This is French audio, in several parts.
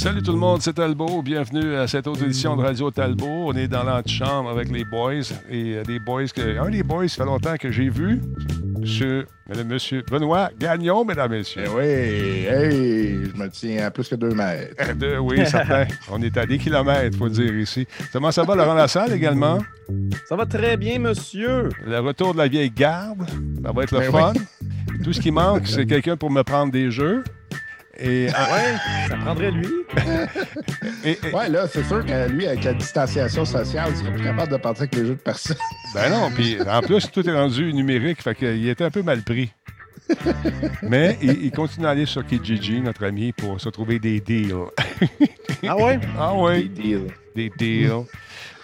Salut tout le monde, c'est Talbot. Bienvenue à cette autre édition de Radio Talbot. On est dans l'antichambre avec les boys. Et euh, des boys que. Un des boys, ça fait longtemps que j'ai vu. Monsieur, Madame, Monsieur Benoît Gagnon, mesdames, messieurs. Eh oui, hey, je me tiens à plus que deux mètres. Euh, de- oui, certain. On est à des kilomètres, faut dire ici. Comment ça va, Laurent Lassalle également? Ça va très bien, monsieur. Le retour de la vieille garde. Ça va être le Ben fun. Tout ce qui manque, c'est quelqu'un pour me prendre des jeux. Et, Ouais, ça prendrait lui. et- et- Ouais, là, c'est sûr que lui, avec la distanciation sociale, il serait plus capable de partir avec les jeux de personne. Ben non, puis en plus, tout est rendu numérique, fait qu'il était un peu mal pris. Mais il, il continue à aller sur Kijiji, notre ami, pour se trouver des deals. Ah ouais? Ah Des oui, deals. des deals.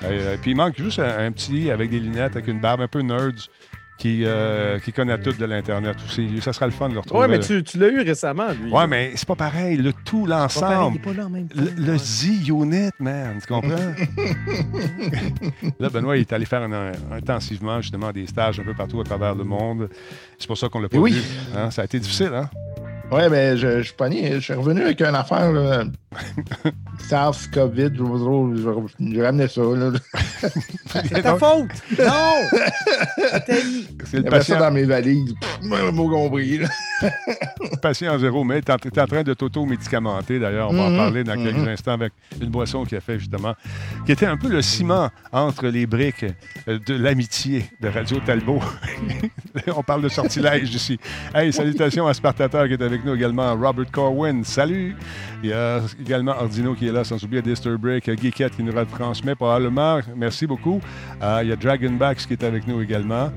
Euh, puis il manque juste un, un petit avec des lunettes, avec une barbe un peu nerds, qui, euh, qui connaît tout de l'Internet aussi. Ça sera le fun de le retrouver. Ouais, mais tu, tu l'as eu récemment, lui. Ouais, mais c'est pas pareil, le tout, l'ensemble. Le, le Z-Unit, man, tu comprends? là, Benoît, il est allé faire un- un- intensivement, justement, des stages un peu partout à travers le monde. C'est pour ça qu'on l'a pas Oui. vu. hein? Ça a été difficile, hein? Ouais, mais je, je suis pogné. Je suis revenu avec une affaire, là. SARS, COVID, je je- J'ai ramené ça, là. C'est ta faute! Non! C'est le ça patient, dans mes valises. Mon compris, patient zéro, mais tu es en train de t'auto-médicamenter, d'ailleurs. On va en Mhm, parler dans quelques mhm. instants avec une boisson qui a fait, justement, qui était un peu le ciment entre les briques euh, de l'amitié de Radio Talbot. On parle de sortilège ici. Hey, salutations à Spartateur qui est avec nous également. Robert Corwin, salut. Il y a également Ordino qui est là, sans oublier Disturbrick, Geekette qui nous retransmet probablement. Merci beaucoup. Euh, il y a Dragonbacks qui est avec nous également.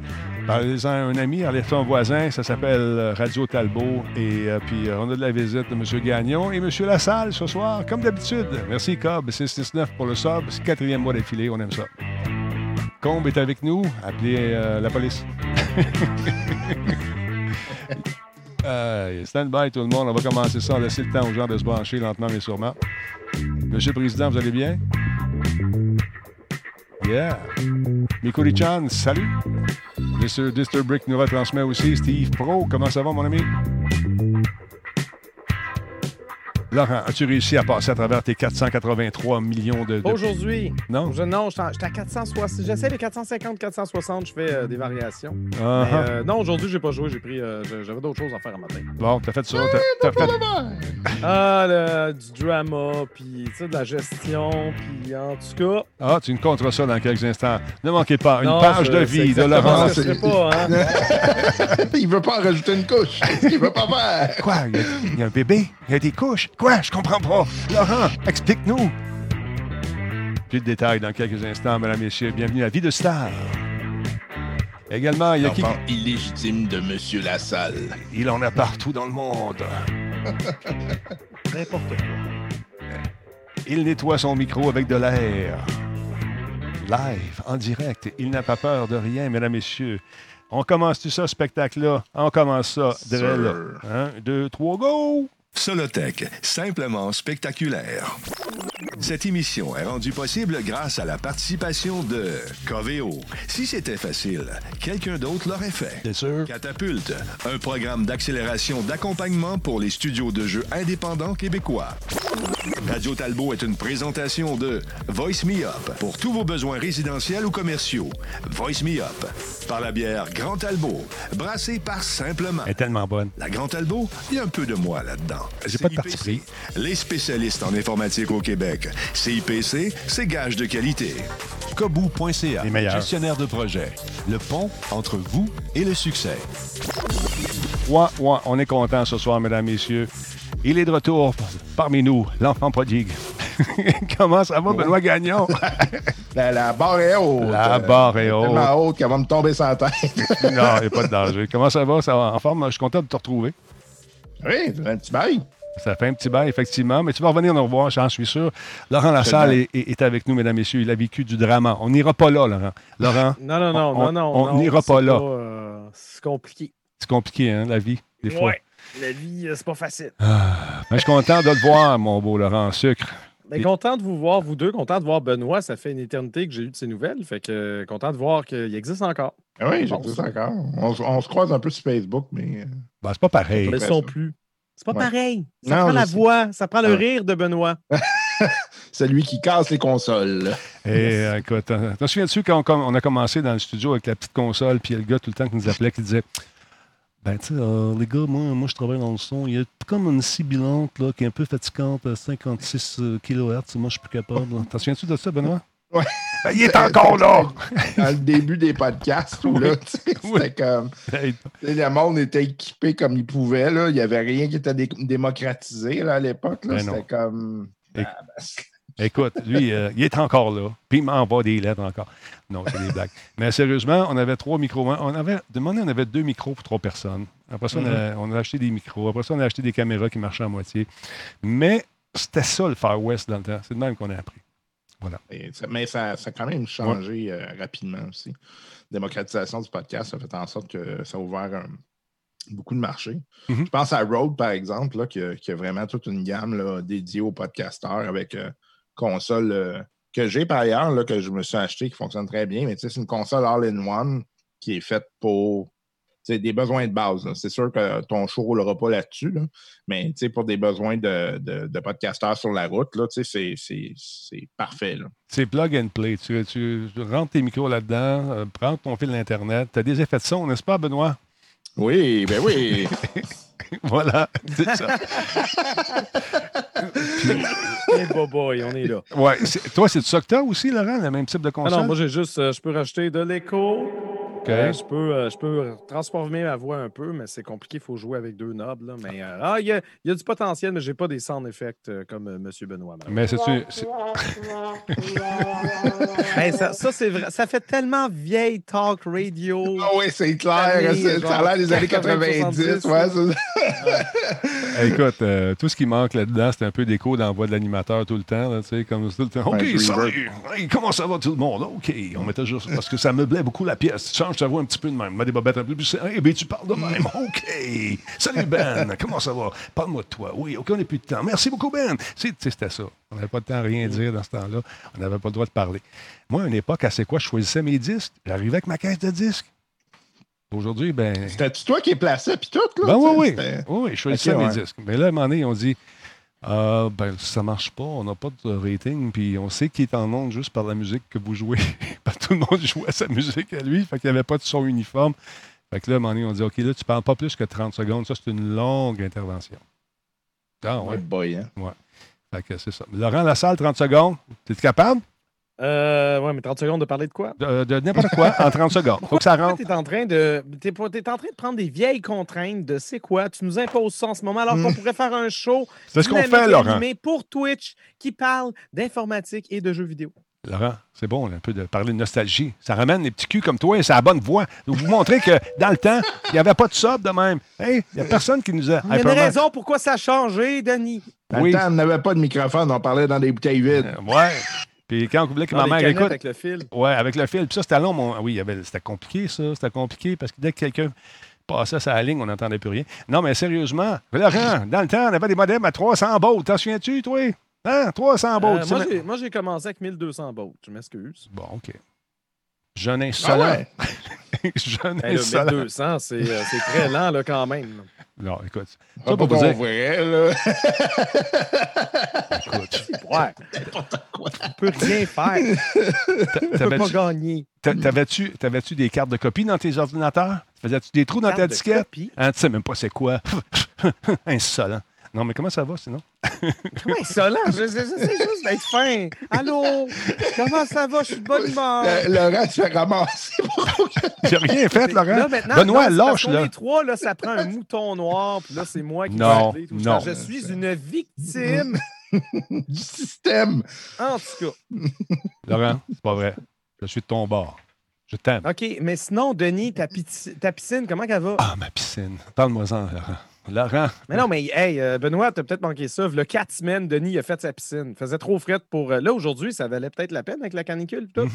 Parlez-en à un ami, allez un voisin, ça s'appelle euh, Radio Talbot. Et euh, puis, on a de la visite de M. Gagnon et M. Lassalle ce soir, comme d'habitude. Merci, Cobb, 669 pour le sub. C'est quatrième mois d'affilée, on aime ça. Combe est avec nous, appelez la police. Stand by tout le monde, on va commencer ça, laisser le temps aux gens de se brancher lentement mais sûrement. Monsieur le Président, vous allez bien? Yeah. Mikuri Chan, salut. Monsieur Disturbrick nous retransmet aussi. Steve Pro, comment ça va, mon ami? Laurent, as-tu réussi à passer à travers tes 483 millions de. de- Aujourd'hui, Non? je, non, j'étais à 460. J'essaie les 450, 460, je fais euh, des variations. Mais, euh, non, aujourd'hui, j'ai pas joué. J'ai pris. euh, j'avais d'autres choses à faire à matin. Bon, t'as fait ça. t'as- fait- Ah, le- du drama, puis tu sais, de la gestion, puis en tout cas. Ah, tu nous compteras ça dans quelques instants. Ne manquez pas, une non, page je- de vie de Laurent. ce que je pas, hein. Il veut pas en rajouter une couche. Qu'il veut pas faire? Quoi? Il y, a, il y a un bébé? Il y a des couches? Quoi? Je comprends pas. Laurent, explique-nous. Plus de détails dans quelques instants, mesdames, messieurs. Bienvenue à Vie de Star. Également, il y a qui? L'enfant illégitime de Monsieur Lassalle. Il en a partout dans le monde. N'importe quoi. Il nettoie son micro avec de l'air. Live, en direct. Il n'a pas peur de rien, mesdames, messieurs. On commence tout ça, spectacle-là. On commence ça. Un, deux, trois, go! Solotech, simplement spectaculaire. Cette émission est rendue possible grâce à la participation de Coveo. Si c'était facile, quelqu'un d'autre l'aurait fait. C'est sûr. Catapulte, un programme d'accélération d'accompagnement pour les studios de jeux indépendants québécois. Radio Talbot est une présentation de Voice Me Up pour tous vos besoins résidentiels ou commerciaux. Voice Me Up par la bière Grand Talbot, brassée par Simplement. Elle est tellement bonne. La Grand Talbot, il y a un peu de moi là-dedans. J'ai pas de parti pris. Les spécialistes en informatique au Québec. CIPC, c'est gage de qualité. Meilleurs. gestionnaire de projet. Le pont entre vous et le succès. Ouais, ouais, on est content ce soir, mesdames, messieurs. Il est de retour parmi nous, l'enfant prodigue. Comment ça va, Benoît Gagnon? La, la barre est haute. La barre est haute. Tellement haute qu'elle va me tomber sur la tête. non, il n'y a pas de danger. Comment ça va? Ça va en forme? Je suis content de te retrouver. oui, c'est un petit bail. Ça fait un petit bail, effectivement, mais tu vas revenir nous revoir, j'en suis sûr. Laurent Lassalle est, est- est avec nous, mesdames, messieurs. Il a vécu du drama. On n'ira pas là, Laurent. Laurent, Non, non, non, On- non, non. on n'ira pas là. euh, c'est compliqué. c'est compliqué, hein, la vie, des fois. Ouais. La vie, euh, c'est pas facile. Mais je suis content de te voir, mon beau Laurent Sucre. Mais content de vous voir, vous deux, content de voir Benoît. Ça fait une éternité que j'ai eu de ses nouvelles. Fait que euh, content de voir qu'il existe encore. Ah oui, ça encore. On, se- on se croise un peu sur Facebook, mais. Ben, c'est pas pareil. Mais Ouais, sont plus. C'est pas Ouais. pareil. Ça Non, prend la sais. voix, ça prend le Ouais. rire de Benoît. Celui qui casse les consoles. Et euh, écoute, t'en t'en souviens-tu quand on, a commencé dans le studio avec la petite console, puis il y a le gars tout le temps qui nous appelait qui disait Ben, tu sais, euh, les gars, moi, moi, je travaille dans le son. Il y a comme une sibilante là, qui est un peu fatigante à 56 euh, kHz. Moi, je suis plus capable. T'en souviens-tu de ça, Benoît? Ouais. Il est encore là Dans le début des podcasts, où, là, Oui. c'était comme. Le monde était équipé comme il pouvait. Là. Il n'y avait rien qui était dé- démocratisé là, à l'époque. Ben. C'était comme. Ah, ben, Écoute, lui, euh, il est encore là. Puis il m'envoie des lettres encore. Non, c'est des blagues. Mais sérieusement, on avait trois micros. On avait demandé, on avait deux micros pour trois personnes. Après ça, on, a, on a acheté des micros. Après ça, on a acheté des caméras qui marchaient à moitié. Mais c'était ça le Far West dans le temps. C'est de même qu'on a appris. Et ça- mais ça, ça a quand même changé euh, rapidement aussi. La démocratisation du podcast a fait en sorte que ça a ouvert un- beaucoup de marchés. Mhm. Je pense à Rode, par exemple, là, qui, a, qui a vraiment toute une gamme là, dédiée aux podcasteurs avec euh, console euh, que j'ai par ailleurs, là, que je me suis acheté, qui fonctionne très bien. Mais tu sais, c'est une console all-in-one qui est faite pour des besoins de base. C'est sûr que ton show ne roulera pas là-dessus, là, mais tu sais, pour des besoins de, de, de podcasteurs sur la route, là, tu sais, c'est- parfait. Là. C'est plug and play. Tu, tu rentres tes micros là-dedans, euh, prends ton fil d'Internet. Tu as des effets de son, n'est-ce pas, Benoît? Oui, ben oui. voilà, c'est ça. Eh, boy, on est là. Ouais, c'est- toi, c'est ça que tu as aussi, Laurent, le même type de Ah console? non, moi j'ai juste, euh, je peux rajouter de l'écho. OK. Euh, je, peux, euh, je peux transformer ma voix un peu, mais c'est compliqué, il faut jouer avec deux knobs. Là, mais euh, ah, il y, a, il y a du potentiel, mais j'ai pas des sound effects euh, comme euh, M. Benoît. Mais Hey, ça, ça, c'est vrai. Ça fait tellement vieille talk radio. Ah oui, c'est clair. Années, c'est- Ça a l'air des années genre 90. 70, ouais, Écoute, euh, tout ce qui manque là-dedans, c'est un peu d'écho dans la voix de l'animateur tout le temps. là, tu sais, comme tout le temps. OK, Ouais, du salut! Hey, comment ça va tout le monde? OK, on mettait juste parce que ça meublait beaucoup la pièce. Tu voix un petit peu de même. Des bobettes un peu plus. Eh bien, tu parles de même. OK. Salut Ben, comment ça va? Parle-moi de toi. Oui, OK, on n'a plus de temps. Merci beaucoup, Ben. C'était ça. On n'avait pas de temps à rien dire dans ce temps-là. On n'avait pas le droit de parler. Moi, à une époque, à c'est quoi, je choisissais mes disques. J'arrivais avec ma caisse de disques. Aujourd'hui, ben. C'était-tu toi qui es placé, puis tout, là? Ben oui, oui. c'était- Oui, je choisissais mes ouais. disques. Mais là, à un moment donné, on dit Ah, ben, ça marche pas, on n'a pas de rating, puis on sait qu'il est en onde juste par la musique que vous jouez. Tout le monde jouait sa musique à lui, fait qu'il n'y avait pas de son uniforme. Fait que là, à un moment donné, on dit OK, là, tu parles pas plus que 30 secondes. Ça, c'est une longue intervention. Ah, Ouais, ouais. boy, hein? Fait que c'est ça. Laurent Lassalle, 30 secondes. T'es capable? Euh, ouais, mais 30 secondes de parler de quoi? de, de n'importe quoi en 30 secondes. Faut que ça rentre. Tu es en train de. T'es, pas- t'es en train de prendre des vieilles contraintes de c'est quoi? Tu nous imposes ça en ce moment alors qu'on pourrait faire un show C'est ce qu'on fait, Laurent. animé pour Twitch qui parle d'informatique et de jeux vidéo. Laurent, c'est bon là, un peu de parler de nostalgie. Ça ramène les petits culs comme toi et ça a la bonne voix. Vous montrer que dans le temps, il n'y avait pas de sub de même. Hey, il n'y a personne qui nous a. Il y a une raison pourquoi ça a changé, Denis. Dans Oui. le temps, on n'avait pas de microphone, on parlait dans des bouteilles vides. Euh, ouais. Puis quand on voulait que ma mère écoute. avec le fil. Ouais, avec le fil. Puis ça, c'était long. Mon... Oui, y avait... c'était compliqué, ça. C'était compliqué parce que dès que quelqu'un passait sa ligne, on n'entendait plus rien. Non, mais sérieusement, Laurent, dans le temps, on avait des modems à 300 volts. T'en souviens-tu, toi? Hein? 300 volts. Euh, moi, j'ai commencé avec 1200 volts. Je m'excuse. Bon, OK. Jeune Ah insolent. ouais? Jeune insolent. 1200, c'est, euh, c'est très lent là, quand même. Non, écoute. Ah, Ça, pas pour vous ton dire. vrai, là. écoute. Ouais. Tu peux rien faire. Tu peux pas gagner. t'a- T'avais-tu t'avais-tu des cartes de copie dans tes ordinateurs? Faisais-tu des trous dans ta disquette? Hein, tu sais même pas c'est quoi. Insolent. Non, mais comment ça va sinon? Comment insolent? Je, je- juste d'être fin. Allô? Comment ça va? Je suis de bonne humeur. Euh, Laurent se fait ramasser. J'ai rien fait, Laurent. Là, maintenant, Benoît, non, lâche, là. est trois, là, ça prend un mouton noir, puis là, c'est moi qui Non, vais non. ça. Je suis une victime. du système. En tout cas. Laurent, c'est pas vrai. Je suis de ton bord. Je t'aime. OK, mais sinon, Denis, ta, ta piscine, comment qu'elle va? Ah, ma piscine. Parle-moi-en, Laurent. Laurent. Mais non, mais hey, euh, Benoît, t'as peut-être manqué ça. Le quatre semaines, Denis a fait sa piscine. faisait trop frette pour. euh, là, aujourd'hui, ça valait peut-être la peine avec la canicule. pis Tout.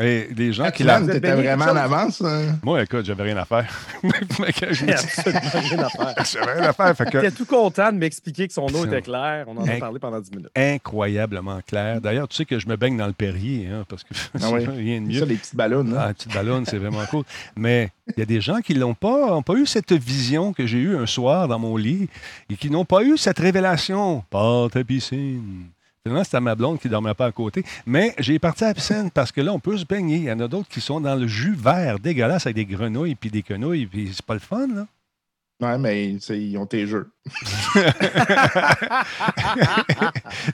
Et les gens qui êtes t'étais vraiment en avance. hein? Moi, écoute, j'avais rien à faire. Rien à j'avais rien à faire. Fait que J'étais tout content de m'expliquer que son eau était claire. On en a parlé pendant 10 minutes. incroyablement clair. D'ailleurs, tu sais que je me baigne dans le Perrier, hein, parce que Ah oui. rien de C'est mieux. ça, les petites ballons. hein? Ah, la petite ballonne, c'est vraiment cool. Mais il y a des gens qui n'ont pas, ont pas eu cette vision que j'ai eue un soir dans mon lit et qui n'ont pas eu cette révélation. Pas ta piscine. Finalement, c'était ma blonde qui ne dormait pas à côté. Mais j'ai parti à piscine parce que là, on peut se baigner. Il y en a d'autres qui sont dans le jus vert dégueulasse avec des grenouilles puis des quenouilles. Puis c'est pas le fun, là. Ouais, mais ils ont tes jeux.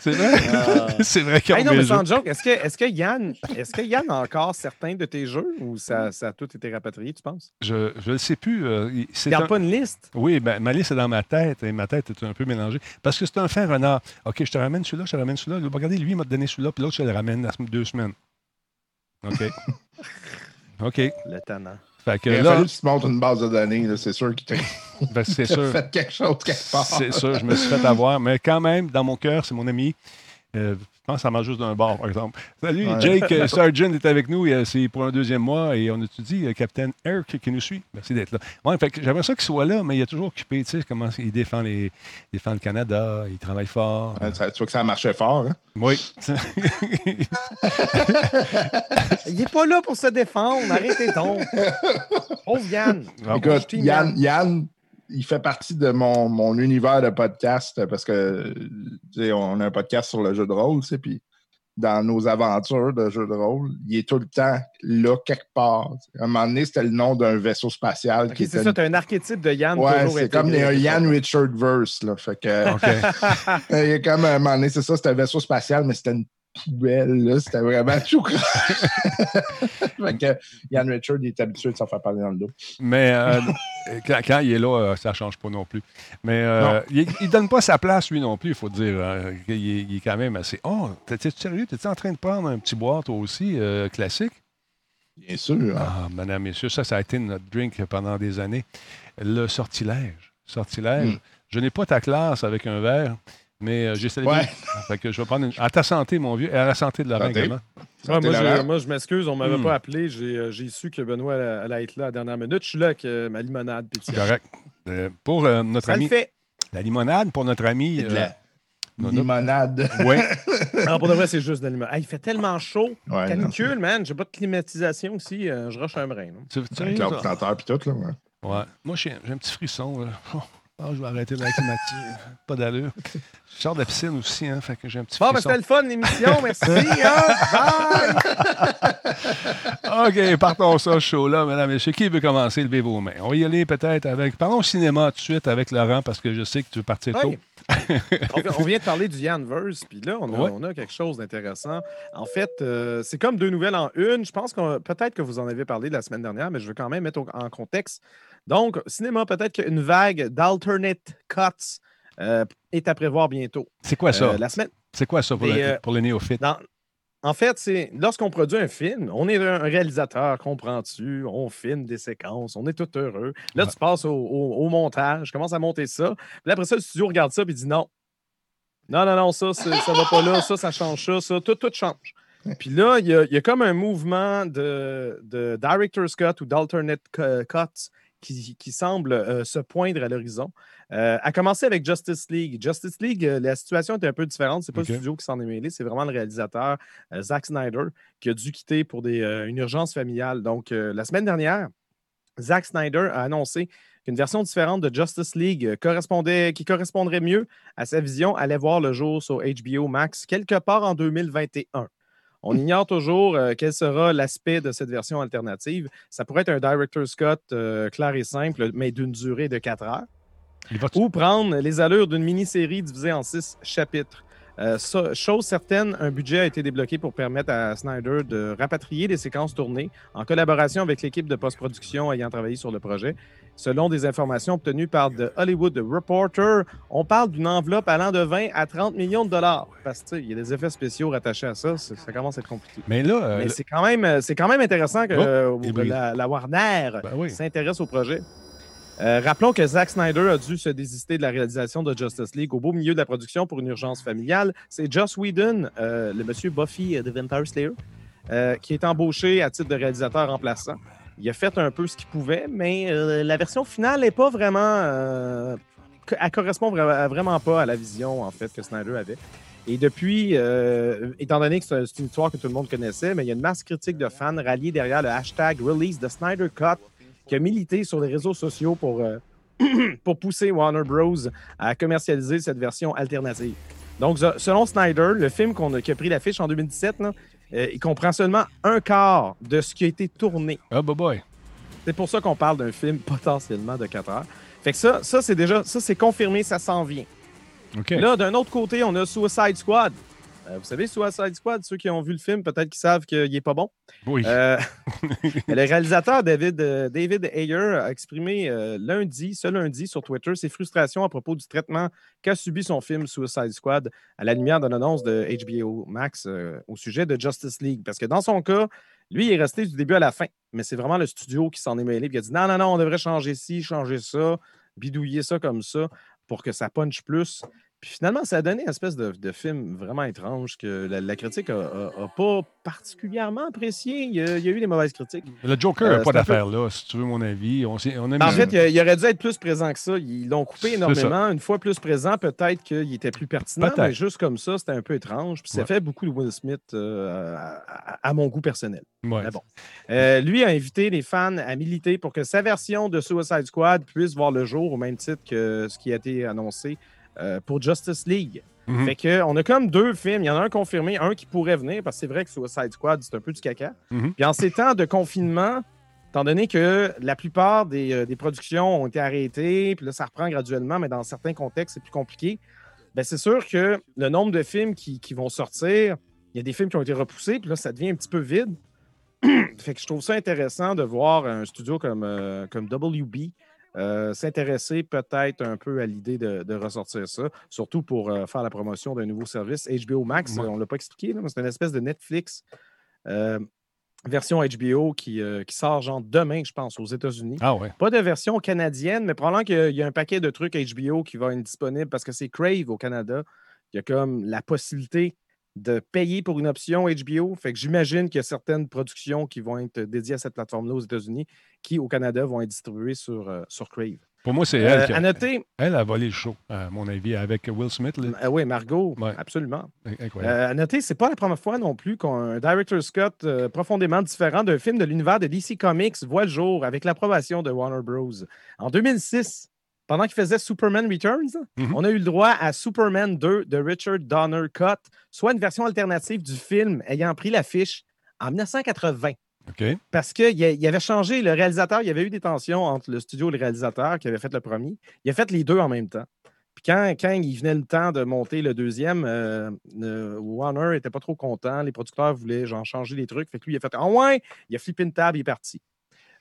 C'est vrai? c'est vrai qu'ils ont Hey, non, mes mais jeux. sans joke, est-ce que, est que, Yann, est que Yann a encore certains de tes jeux ou ça, ça a tout été rapatrié, tu penses? Je ne le sais plus. euh, il- gardes un- pas une liste? Oui, ben, ma liste est dans ma tête et ma tête est un peu mélangée. Parce que c'est un fin renard. OK, je te ramène celui-là, je te ramène celui-là. Regardez, lui, il m'a donné celui-là, puis l'autre, je le ramène dans deux semaines. OK. OK. Le tannant. Fait que Il a là, fallu que tu te montres une base de données, c'est sûr qu'il ben, c'est sûr. fait quelque chose quelque part. C'est sûr, je me suis fait avoir. Mais quand même, dans mon cœur, c'est mon ami. Euh, je pense que ça marche juste d'un bord, par exemple. Salut, Ouais. Jake euh, Sargent est avec nous. euh, C'est pour un deuxième mois et on étudie euh, Captain Eric qui nous suit? Merci d'être là. Ouais, j'aimerais ça qu'il soit là, mais il est toujours occupé. Tu sais, comment il défend, les, il défend le Canada, il travaille fort. Ouais, ça- tu vois que ça marchait fort. Hein? Oui. Il est pas là pour se défendre, arrêtez donc. Pauvre Yann. Écoute, Yann, Yann, il fait partie de mon, mon univers de podcast parce que on a un podcast sur le jeu de rôle, puis dans nos aventures de jeu de rôle, il est tout le temps là quelque part. À un moment donné, c'était le nom d'un vaisseau spatial qui c'est était. ça, tu as un archétype de Yann Ouais, c'est comme un Yann Richard verse. Là, fait que, il y a comme à un moment donné, c'est ça, c'était un vaisseau spatial, mais c'était une poubelle. C'était vraiment tout Fait que Yann Richard, il est habitué de s'en faire parler dans le dos. Mais euh, quand, quand il est là, euh, ça ne change pas non plus. Mais euh, il ne donne pas sa place, lui non plus, il faut dire. euh, il, est, il est quand même assez. Oh, t'es-tu sérieux? T'es-tu en train de prendre un petit bois, toi aussi, euh, classique? Bien sûr. hein. Ah, madame, messieurs, ça, ça a été notre drink pendant des années. Le sortilège. Sortilège. Mm. Je n'ai pas ta classe avec un verre, mais euh, j'ai célébré. Ouais. Fait que je vais prendre une... À ta santé, mon vieux, et à la santé de Laurent également. Ouais, moi, je, moi, je m'excuse, on ne m'avait Hmm. pas appelé. J'ai euh, j'ai su que Benoît allait, allait être là à la dernière minute. Je suis là avec euh, ma limonade correct. Euh, pour euh, notre Ça ami. fait. La limonade, pour notre ami. Euh, la non, non. limonade. ouais. Non, pour de vrai, c'est juste de la limonade. Il fait tellement chaud. Ouais, non, Canicule, man. J'ai pas de climatisation euh, je rush un brin. Tu- tu- Avec l'ordinateur puis tout, là. ouais. Ouais. Moi, j'ai j'ai un petit frisson. là. Ah, je vais arrêter de la climatiser. Pas d'allure. Je sors de la piscine aussi, hein, fait que j'ai un petit Bon, ben, c'était le fun, l'émission. Merci. hein. Bye. OK, partons ça, show-là, mesdames et messieurs. Qui veut commencer? Levez vos mains. On va y aller peut-être avec... Parlons au cinéma tout de suite avec Laurent, parce que je sais que tu veux partir tôt. Ouais. on, vient- de parler du Yanverse, puis là, on a, Ouais. on a quelque chose d'intéressant. En fait, euh, c'est comme deux nouvelles en une. Je pense que peut-être que vous en avez parlé la semaine dernière, mais je veux quand même mettre au- en contexte. Donc, cinéma, peut-être qu'une vague d'alternate cuts euh, est à prévoir bientôt. C'est quoi ça? Euh, la semaine. C'est quoi ça pour, Mais, le, euh, pour le néophyte? Dans- En fait, c'est lorsqu'on produit un film, on est un réalisateur, comprends-tu? On filme des séquences, on est tout heureux. Là, Ouais. tu passes au, au- au montage, commence à monter ça. Puis après ça, le studio regarde ça et dit non. Non, non, non, ça, ça va pas là, ça, ça change ça, ça, tout, tout change. Puis là, il y a, il y a comme un mouvement de, de director's cut ou d'alternate cu- cuts qui, qui semble euh, se poindre à l'horizon. Euh, à commencer avec Justice League. Justice League, euh, la situation est un peu différente. C'est pas le studio qui s'en est mêlé, c'est vraiment le réalisateur Zack Snyder qui a dû quitter pour des, une urgence familiale. Donc, la semaine dernière, Zack Snyder a annoncé qu'une version différente de Justice League correspondait, qui correspondrait mieux à sa vision allait voir le jour sur HBO Max quelque part en 2021. On ignore toujours euh, quel sera l'aspect de cette version alternative. Ça pourrait être un Director's Cut euh, clair et simple, mais d'une durée de 4 heures ou prendre les allures d'une mini-série divisée en six chapitres. Euh, ça- chose certaine, un budget a été débloqué pour permettre à Snyder de rapatrier les séquences tournées en collaboration avec l'équipe de post-production ayant travaillé sur le projet. Selon des informations obtenues par The Hollywood Reporter, on parle d'une enveloppe allant de 20 à 30 millions de dollars. Parce qu'il y a des effets spéciaux rattachés à ça, ça, commence à être compliqué. Mais là, euh, Mais c'est quand, même- c'est quand même intéressant que Oh, euh, la, la Warner Ben oui. s'intéresse au projet. Euh, rappelons que Zack Snyder a dû se désister de la réalisation de Justice League au beau milieu de la production pour une urgence familiale. C'est Joss Whedon, euh, le monsieur Buffy de Vampire Slayer, euh, qui est embauché à titre de réalisateur remplaçant. Il a fait un peu ce qu'il pouvait, mais la version finale n'est pas vraiment. elle correspond vra- vraiment pas à la vision en fait que Snyder avait. Et depuis, étant donné que c'est une histoire que tout le monde connaissait, mais il y a une masse critique de fans ralliés derrière le hashtag Release the Snyder Cut qui a milité sur les réseaux sociaux pour, euh, pour pousser Warner Bros. à commercialiser cette version alternative. Donc, se- selon Snyder, le film qu'on a, qui a pris l'affiche en 2017, là, euh, il comprend seulement un quart de ce qui a été tourné. Ah, bah, boy. C'est pour ça qu'on parle d'un film potentiellement de 4 heures. Fait que ça, ça c'est déjà, ça c'est confirmé, ça s'en vient. Là, d'un autre côté, on a Suicide Squad. Euh, vous savez, Suicide Squad, ceux qui ont vu le film, peut-être qu'ils savent qu'il n'est pas bon. oui. Euh, le réalisateur David, euh, David Ayer a exprimé lundi, ce lundi, sur Twitter, ses frustrations à propos du traitement qu'a subi son film Suicide Squad à la lumière d'une annonce de HBO Max au sujet de Justice League. Parce que dans son cas, lui, il est resté du début à la fin, mais c'est vraiment le studio qui s'en est mêlé et qui a dit non, non, non, on devrait changer ci, changer ça, bidouiller ça comme ça pour que ça punch plus. Puis finalement, ça a donné une espèce de, de film vraiment étrange que la, la critique n'a pas particulièrement apprécié. Il y, a, il y a eu des mauvaises critiques. Le Joker euh, n'a pas un peu- d'affaire là, si tu veux mon avis. On, s'est- on a Ben, en fait, il, il aurait dû être plus présent que ça. Ils l'ont coupé énormément. Une fois plus présent, peut-être qu'il était plus pertinent, mais juste comme ça, c'était un peu étrange. Puis ça Ouais. fait beaucoup de Will Smith euh, à, à- à mon goût personnel. Ouais. Mais bon. Euh, lui a invité les fans à militer pour que sa version de Suicide Squad puisse voir le jour au même titre que ce qui a été annoncé euh, pour Justice League. Mhm. Fait que, on a comme deux films. Il y en a un confirmé, un qui pourrait venir, parce que c'est vrai que Suicide Squad, c'est un peu du caca. Mhm. Puis en ces temps de confinement, étant donné que la plupart des, euh, des productions ont été arrêtées, puis là, ça reprend graduellement, mais dans certains contextes, c'est plus compliqué. Ben, c'est sûr que le nombre de films qui, qui vont sortir, il y a des films qui ont été repoussés, puis là, ça devient un petit peu vide. fait que je trouve ça intéressant de voir un studio comme, euh, comme WB euh, s'intéresser peut-être un peu à l'idée de, de ressortir ça, surtout pour euh, faire la promotion d'un nouveau service. HBO Max, Ouais. on ne l'a pas expliqué, là, mais c'est une espèce de Netflix euh, version HBO qui, qui sort genre demain, je pense, aux États-Unis. Ah ouais. Pas de version canadienne, mais probablement qu'il y a un paquet de trucs HBO qui va être disponible parce que c'est Crave au Canada. Il y a comme la possibilité de payer pour une option HBO. Fait que j'imagine qu'il y a certaines productions qui vont être dédiées à cette plateforme-là aux États-Unis qui, au Canada, vont être distribuées sur, euh, sur Crave. Pour moi, c'est Euh, elle qui à a, noter, elle a volé le show, à mon avis, avec Will Smith. euh, oui, Margot, Ouais. absolument. Incroyable. Euh, à noter, c'est pas la première fois non plus qu'un director Scott profondément différent d'un film de l'univers de DC Comics voit le jour avec l'approbation de Warner Bros. En 2006, pendant qu'il faisait Superman Returns, Mhm. on a eu le droit à Superman 2 de Richard Donner Cut, soit une version alternative du film ayant pris l'affiche en 1980. OK. Parce qu'il il avait changé, le réalisateur, il y avait eu des tensions entre le studio et le réalisateur qui avait fait le premier. Il a fait les deux en même temps. Puis quand, quand il venait le temps de monter le deuxième, euh, euh, Warner n'était pas trop content. Les producteurs voulaient genre, changer les trucs. Fait que lui, il a fait Ah ouais, il a flippé une table, il est parti.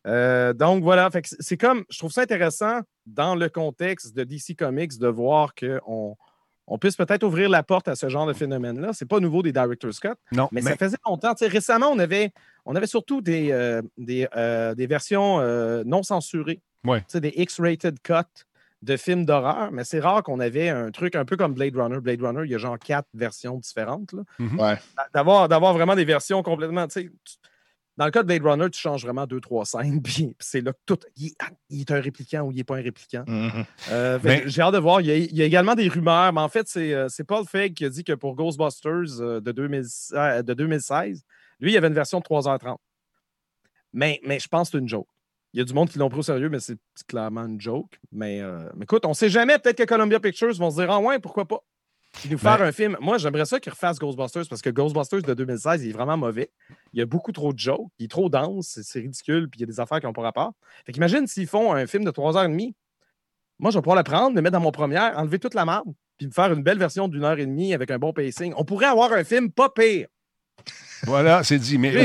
Euh, donc voilà, c'est- comme, je trouve ça intéressant dans le contexte de DC Comics de voir qu'on on puisse peut-être ouvrir la porte à ce genre de phénomène-là. C'est pas nouveau des Director Scott. Non, Mais, mais, ça faisait longtemps. Tu sais, récemment, on avait, on avait surtout des, euh, des, euh, des versions euh, non censurées. Ouais. Tu sais, des X-rated cuts de films d'horreur, mais c'est rare qu'on avait un truc un peu comme Blade Runner. Blade Runner, il y a genre quatre versions différentes. Ouais. D'avoir, d'avoir vraiment des versions complètement. tu sais, tu- Dans le cas de Blade Runner, tu changes vraiment deux, trois scènes, puis c'est là que tout. Il, ah, il est un répliquant ou il n'est pas un répliquant. Mhm. Euh, Mais- J'ai hâte de voir. Il y, a, il y a également des rumeurs, mais en fait, c'est euh, Paul Feig qui a dit que pour Ghostbusters de, 2000 euh, de 2016, lui, il y avait une version de 3h30. Mais, mais je pense que c'est une joke. Il y a du monde qui l'ont pris au sérieux, mais c'est clairement une joke. Mais, euh, mais écoute, on ne sait jamais. Peut-être que Columbia Pictures vont se dire Ah ouais, pourquoi pas Puis nous faire Ben- un film. Moi, j'aimerais ça qu'ils refassent Ghostbusters parce que Ghostbusters de 2016, il est vraiment mauvais. Il y a beaucoup trop de jokes. Il est trop dense. c'est- ridicule. Puis il y a des affaires qui n'ont pas rapport. Fait qu'imagine s'ils font un film de 3h30 moi, je vais pouvoir le prendre, le mettre dans mon première, enlever toute la marde, puis me faire une belle version d'une heure et demie avec un bon pacing. On pourrait avoir un film pas pire. voilà, c'est dit. Mais J'ai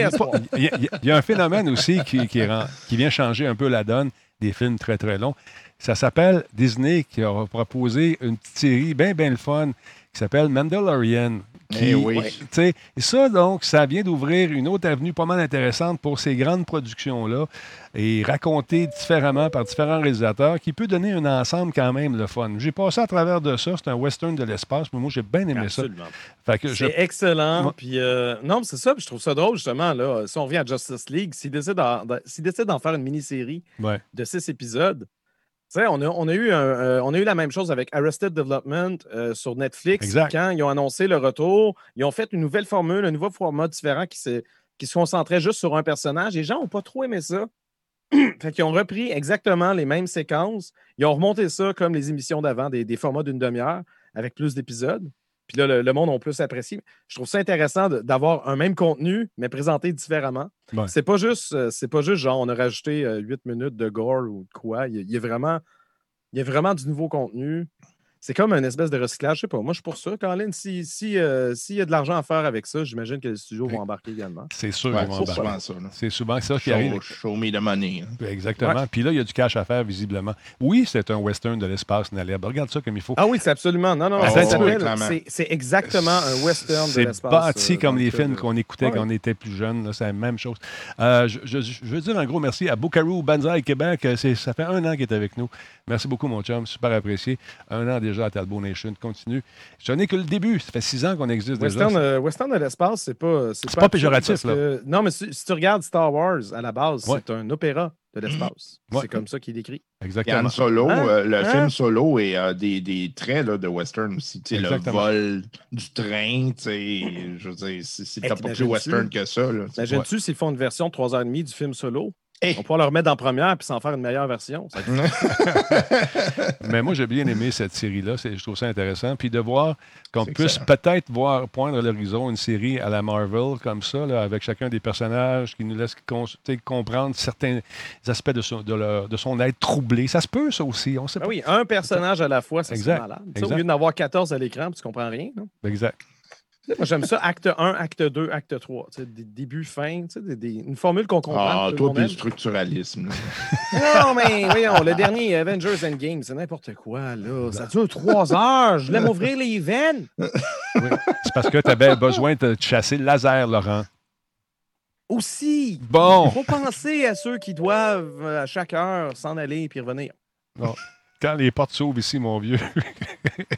il y, a- il y a un phénomène aussi qui, qui, rend- qui vient changer un peu la donne des films très, très longs. Ça s'appelle Disney qui a proposé une petite série bien, bien le fun qui s'appelle Mandalorian. Qui, Eh oui. tu sais, et ça, donc, ça vient d'ouvrir une autre avenue pas mal intéressante pour ces grandes productions-là et racontées différemment par différents réalisateurs qui peut donner un ensemble quand même le fun. J'ai passé à travers de ça. C'est un western de l'espace, mais moi, j'ai bien aimé ça. Que je- C'est excellent. Ouais. Puis, euh, non, mais c'est ça. Puis je trouve ça drôle, justement. Là, si on revient à Justice League, s'ils décident d'en, faire une mini-série ouais. de six épisodes, sais, on a, on, a eu un- euh, on a eu la même chose avec Arrested Development euh, sur Netflix. Exact. Quand ils ont annoncé le retour, ils ont fait une nouvelle formule, un nouveau format différent qui se, qui se concentrait juste sur un personnage. Les gens n'ont pas trop aimé ça. fait qu'ils ont repris exactement les mêmes séquences. Ils ont remonté ça comme les émissions d'avant, des, des formats d'une demi-heure avec plus d'épisodes. Puis là, le, le monde a plus apprécié. Je trouve ça intéressant d'avoir un même contenu, mais présenté différemment. Ouais. C'est pas juste, euh, c'est pas juste genre on a rajouté euh, 8 minutes de gore ou de quoi. Il y a, il y a vraiment, il y a vraiment du nouveau contenu. C'est comme une espèce de recyclage. Je sais pas. Moi, je suis pour ça, Colin. Si, si, euh, s'il y a de l'argent à faire avec ça, j'imagine que les studios vont embarquer également. C'est sûr Ouais, qu'ils vont c'est embarquer. souvent ça. C'est souvent ça qui Show, arrive. show me the money. hein. Exactement. Puis là, il y a du cash à faire, visiblement. Oui, c'est un western de l'espace, Naleb. Regarde ça comme il faut. Ah oui, c'est absolument. Non, non, Ah, c'est, c'est exactement un western de C'est l'espace. bâti euh, comme les films euh, qu'on écoutait ouais. quand on était plus jeune. C'est la même chose. Euh, je, je- je veux dire un gros merci à Buckaroo Banzai Québec. Euh, c'est- Ça fait un an qu'il est avec nous. Merci beaucoup, mon chum. Super apprécié. Un an déjà à Talbot Nation. Continue. Ce n'est que le début. Ça fait six ans qu'on existe Western, déjà. euh, western de l'espace, c'est pas. C'est pas péjoratif, parce que- Non, mais si, si tu regardes Star Wars à la base, Ouais. c'est un opéra de l'espace. Ouais. C'est comme ça qu'il décrit. Exactement. Solo, Hein? euh, le Hein? film Solo et euh, des, des traits là, de western aussi. Tu sais, le vol du train, tu sais, je veux dire, si, t'as pas plus western que ça. Là. Imagines-tu s'ils font une version de 3h30 du film solo? Hey. On pourra le remettre en première puis s'en faire une meilleure version. Ça- Mais moi, j'ai bien aimé cette série-là. C'est- Je trouve ça intéressant. Puis de voir qu'on puisse peut-être voir poindre à l'horizon une série à la Marvel comme ça, là, avec chacun des personnages qui nous laisse comprendre certains aspects de son, de, leur- de son être troublé. Ça se peut, ça aussi. On sait pas. oui, un personnage à la fois, c'est Exact, malade. Au lieu d'en avoir 14 à l'écran, puis tu comprends rien. non? Exact. Moi, j'aime ça, acte 1, acte 2, acte 3. Tu sais, des débuts, fin, tu sais, des- des- une formule qu'on comprend. Ah, que tout le toi, puis le structuralisme. Non, mais voyons, le dernier Avengers Endgame, c'est n'importe quoi, là. Ça dure trois heures. Je voulais m'ouvrir les veines. Oui. C'est parce que tu avais besoin de chasser le laser, Laurent. Aussi, il Bon, faut penser à ceux qui doivent, à chaque heure, s'en aller puis revenir. Quand les portes s'ouvrent ici, mon vieux.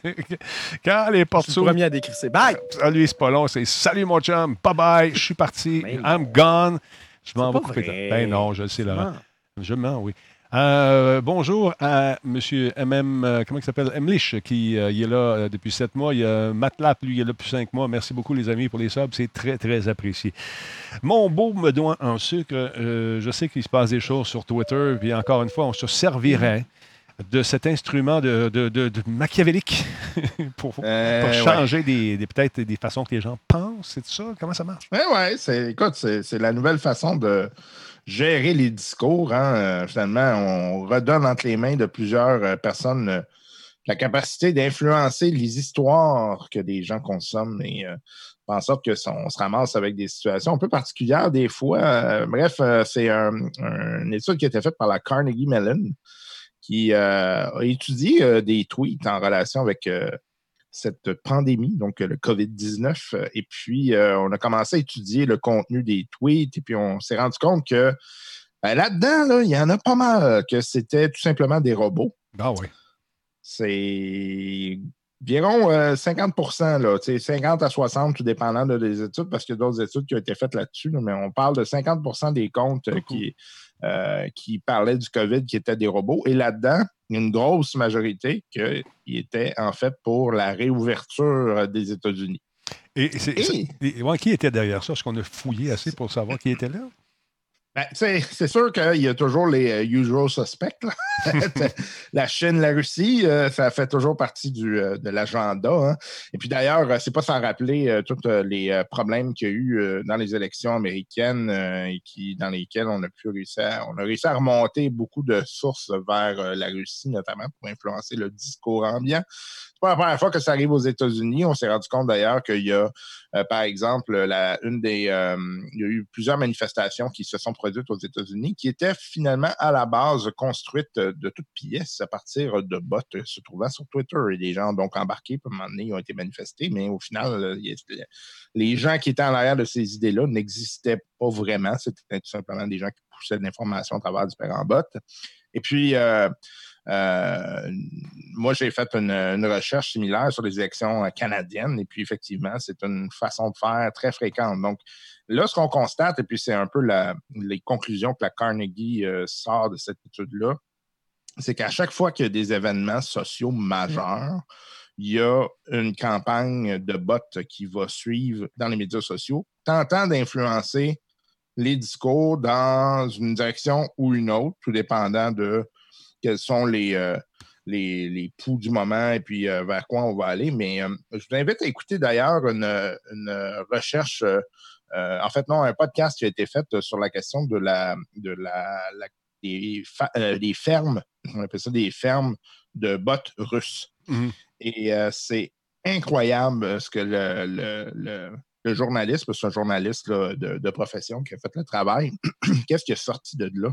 quand les portes s'ouvrent, premier à décrisser. Bye! salut, c'est pas long. C'est salut, mon chum. Bye bye. Je suis parti. Ben I'm gone. Je m'en vais couper. vrai. Ben non, je le sais, Laurent. Je mens, oui. Euh, bonjour à M. MM, euh, comment il s'appelle? Emlich, qui euh, il est là euh, depuis sept mois. Il y a Matlap, lui, il est là depuis cinq mois. Merci beaucoup, les amis, pour les subs. C'est très, très apprécié. Mon beau me doigt en sucre, euh, je sais qu'il se passe des choses sur Twitter, puis encore une fois, on se servirait de cet instrument de, de- de- de machiavélique pour, pour Euh, ouais. changer des, des- peut-être des façons que les gens pensent. C'est ça? Comment ça marche? Ouais, ouais, c'est, écoute, c'est, c'est la nouvelle façon de gérer les discours. Hein. Euh, finalement, on redonne entre les mains de plusieurs euh, personnes la capacité d'influencer les histoires que des gens consomment et euh, en sorte que on se ramasse avec des situations un peu particulières des fois. Euh, bref, c'est un, un- une étude qui a été faite par la Carnegie Mellon qui euh, a étudié euh, des tweets en relation avec euh, cette pandémie, donc le COVID-19. euh, Et puis, on a commencé à étudier le contenu des tweets et puis on s'est rendu compte que ben, là-dedans, là, il y en a pas mal que c'était tout simplement des robots. Ah oui. C'est environ euh, 50 là, tu sais, 50 à 60, tout dépendant de des études, parce qu'il y a d'autres études qui ont été faites là-dessus, là, mais on parle de 50% des comptes euh, qui, euh, qui parlaient du COVID qui étaient des robots. Et là-dedans, une grosse majorité qui était en fait pour la réouverture des États-Unis. Et, c'est- Et- et- ouais, qui était derrière ça? Est-ce qu'on a fouillé assez pour savoir qui était là? Ben, c'est sûr qu'il y a toujours les euh, usual suspects. là. la Chine, la Russie, euh, ça fait toujours partie du, euh, de l'agenda. hein. Et puis d'ailleurs, c'est pas sans rappeler tous les problèmes qu'il y a eu dans les élections américaines et qui, dans lesquels on a pu réussir, à- on a réussi à remonter beaucoup de sources vers la Russie, notamment pour influencer le discours ambiant. C'est pas la première fois que ça arrive aux États-Unis. On s'est rendu compte d'ailleurs qu'il y a par exemple, la, une des, euh, il y a eu plusieurs manifestations qui se sont produites aux États-Unis qui étaient finalement à la base construites euh, de toutes pièces à partir de bots euh, se trouvant sur Twitter. Et les gens ont donc embarqué, puis à un moment donné, ils ont été manifestés, mais au final, euh, les gens qui étaient en arrière de ces idées-là n'existaient pas vraiment. C'était tout simplement des gens qui poussaient de l'information à travers différents bots. Et puis, moi, j'ai fait une, une recherche similaire sur les élections canadiennes et puis effectivement, c'est une façon de faire très fréquente. Donc, là, ce qu'on constate, et puis c'est un peu les conclusions que la Carnegie euh, sort de cette étude-là, c'est qu'à chaque fois qu'il y a des événements sociaux majeurs, il y a une campagne de bots qui va suivre dans les médias sociaux, tentant d'influencer les discours dans une direction ou une autre, tout dépendant de quels sont les, euh, les, pouls du moment et puis euh, vers quoi on va aller. Mais euh, je vous invite à écouter d'ailleurs une, une recherche, euh, en fait, non, un podcast qui a été fait sur la question de la, de la, la des, euh, des, fermes, on appelle ça des fermes de bottes russes. Mhm. Et euh, c'est incroyable ce que le, le, le, le journaliste, parce que c'est un journaliste là, de, de, profession qui a fait le travail, qu'est-ce qui est sorti de là?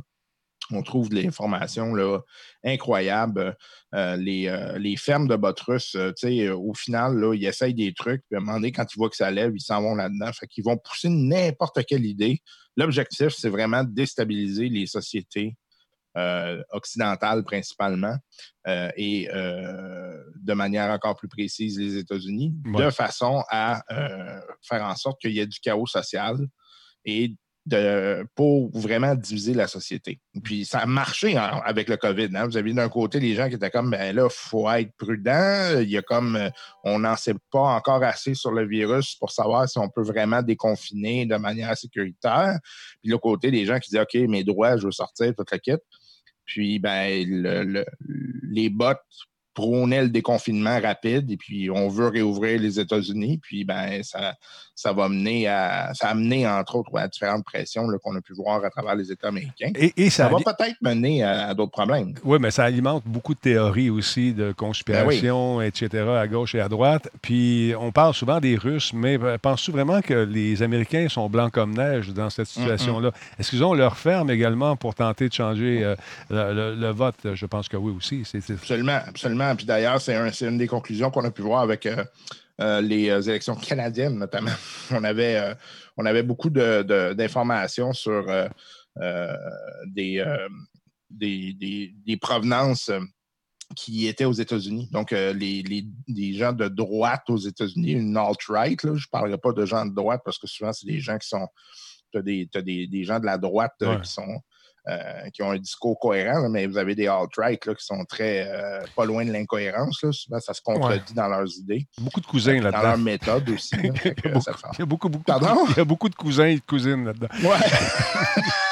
On trouve de l'information incroyable. Euh, les, euh, les, fermes de bottes russes, euh, au final, là, ils essayent des trucs, puis à un moment donné, quand ils voient que ça lève, ils s'en vont là-dedans. Fait qu'ils vont pousser n'importe quelle idée. L'objectif, c'est vraiment de déstabiliser les sociétés occidentales principalement et de manière encore plus précise les États-Unis, ouais. de façon à faire en sorte qu'il y ait du chaos social et de, pour vraiment diviser la société. Puis ça a marché avec le COVID. Hein. Vous avez d'un côté les gens qui étaient comme, ben là, il faut être prudent. Il y a comme, on n'en sait pas encore assez sur le virus pour savoir si on peut vraiment déconfiner de manière sécuritaire. Puis l'autre côté, les gens qui disent, OK, mes droits, je veux sortir, toute la kit. Puis, ben, le, le, les bots prônait le déconfinement rapide et puis on veut réouvrir les États-Unis. Puis ben ça, ça va mener à ça a mené entre autres à différentes pressions qu'on a pu voir à travers les États américains. Et, et ça, ça, va peut-être mener à, à d'autres problèmes. Oui, mais ça alimente beaucoup de théories aussi de conspiration, ben oui. etc. à gauche et à droite. Puis on parle souvent des Russes, mais penses-tu vraiment que les Américains sont blancs comme neige dans cette situation-là? Mm -hmm. Est-ce qu'ils ont leur ferme également pour tenter de changer euh, le, le, le, vote? Je pense que oui aussi. C est, c est... Absolument, absolument. Puis d'ailleurs, c'est un, une des conclusions qu'on a pu voir avec euh, euh, les élections canadiennes, notamment. On avait, euh, on avait beaucoup d'informations de, de, sur euh, des, des, des, des, provenances qui étaient aux États-Unis. Donc, les, les, les, gens de droite aux États-Unis, une alt-right, je ne parlerai pas de gens de droite parce que souvent, c'est des gens qui sont. Tu as, des, as des, des, gens de la droite ouais. qui sont euh, qui ont un discours cohérent, là, mais vous avez des alt-right qui sont très euh, pas loin de l'incohérence. Souvent, ça se contredit ouais. dans leurs idées. Beaucoup de cousins là-dedans. Dans leur méthode aussi. Là, il, y beaucoup, il, y a beaucoup, beaucoup, Pardon? il y a beaucoup de cousins et de cousines là-dedans. Ouais.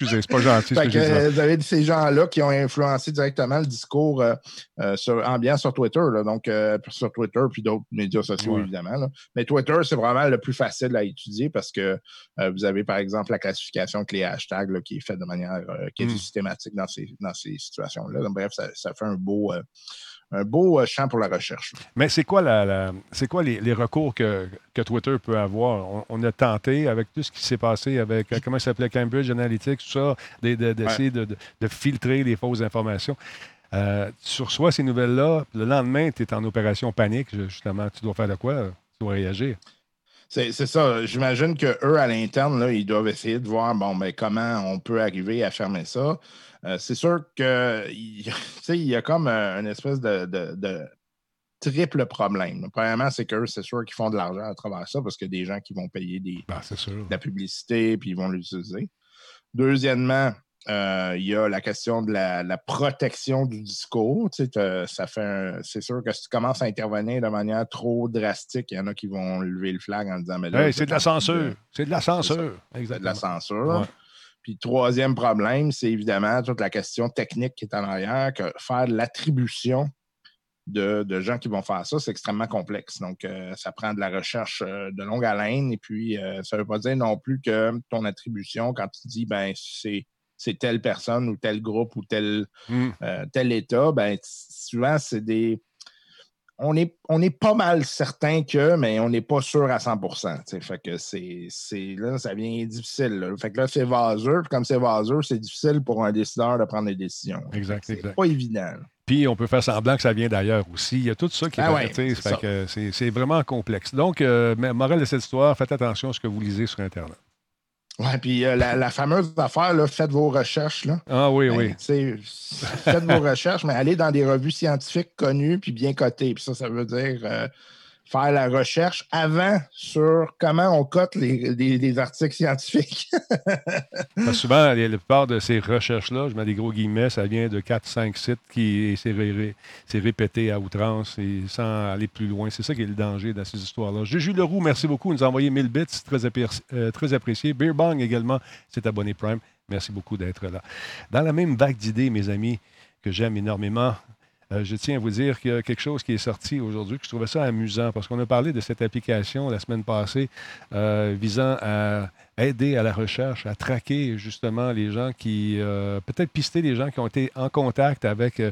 Excusez, c'est pas gentil. Ce que que, vous avez ces gens-là qui ont influencé directement le discours euh, euh, sur, ambiant sur Twitter, là, donc euh, sur Twitter puis d'autres médias sociaux, ouais. évidemment. Là. Mais Twitter, c'est vraiment le plus facile à étudier parce que euh, vous avez, par exemple, la classification avec les hashtags là, qui est faite de manière euh, qui est mm. systématique dans ces, dans ces situations-là. Bref, ça, ça, fait un beau un beau champ pour la recherche. Mais c'est quoi, la, la c'est quoi les, les, recours que, que Twitter peut avoir? On, on, a tenté, avec tout ce qui s'est passé avec, comment ça s'appelait, Cambridge Analytics, tout ça, d'essayer de, de, de, de, filtrer les fausses informations. Euh, tu reçois ces nouvelles-là, le lendemain, tu es en opération panique, justement. Tu dois faire de quoi? Tu dois réagir. C'est ça. J'imagine qu'eux, à l'interne, ils doivent essayer de voir bon, ben, comment on peut arriver à fermer ça. Euh, c'est sûr que il y a comme une espèce de, de, de triple problème. Premièrement, c'est qu'eux, c'est sûr qu'ils font de l'argent à travers ça parce qu'il y a des gens qui vont payer des, ben, de la publicité puis ils vont l'utiliser. Deuxièmement, euh, il y a la question de la, la protection du discours. Tu sais, ça fait c'est sûr que si tu commences à intervenir de manière trop drastique, il y en a qui vont lever le flag en disant mais là, hey, c'est de la censure. C'est de la censure. C'est de la censure. Ouais. Puis troisième problème, c'est évidemment toute la question technique qui est en arrière, que faire l'attribution de, de, gens qui vont faire ça, c'est extrêmement complexe. Donc, euh, ça prend de la recherche euh, de longue haleine. Et puis, euh, ça ne veut pas dire non plus que ton attribution, quand tu dis, ben, c'est c'est telle personne ou tel groupe ou tel, mm. euh, tel État, ben, souvent, c'est des. On est, on est pas mal certain que, mais on n'est pas sûr à 100 Fait que c'est, là, ça devient difficile. Là. Fait que là, c'est vaseux. Comme c'est vaseux, c'est difficile pour un décideur de prendre des décisions. Exact, c'est exact. pas évident. Puis on peut faire semblant que ça vient d'ailleurs aussi. Il y a tout ça qui est, ah ouais, fait que c'est, c'est vraiment complexe. Donc, euh, morale de cette histoire, faites attention à ce que vous lisez sur Internet. Oui, puis euh, la, la, fameuse affaire, là, faites vos recherches. Là. Ah oui, ben, oui. Faites vos recherches, mais allez dans des revues scientifiques connues puis bien cotées. Puis ça, ça veut dire euh, faire la recherche avant sur comment on cote les, les- les articles scientifiques. Souvent, la plupart de ces recherches-là, je mets des gros guillemets, ça vient de 4-5 sites qui et c'est ré- répété à outrance et sans aller plus loin. C'est ça qui est le danger dans ces histoires-là. Juju Leroux, merci beaucoup. Il nous a envoyé 1000 bits, très, appréci- euh, très apprécié. Beer également, c'est abonné Prime. Merci beaucoup d'être là. Dans la même vague d'idées, mes amis, que j'aime énormément, euh, je tiens à vous dire qu'il y a quelque chose qui est sorti aujourd'hui, que je trouvais ça amusant, parce qu'on a parlé de cette application la semaine passée euh, visant à aider à la recherche, à traquer justement les gens qui, euh, peut-être pister les gens qui ont été en contact avec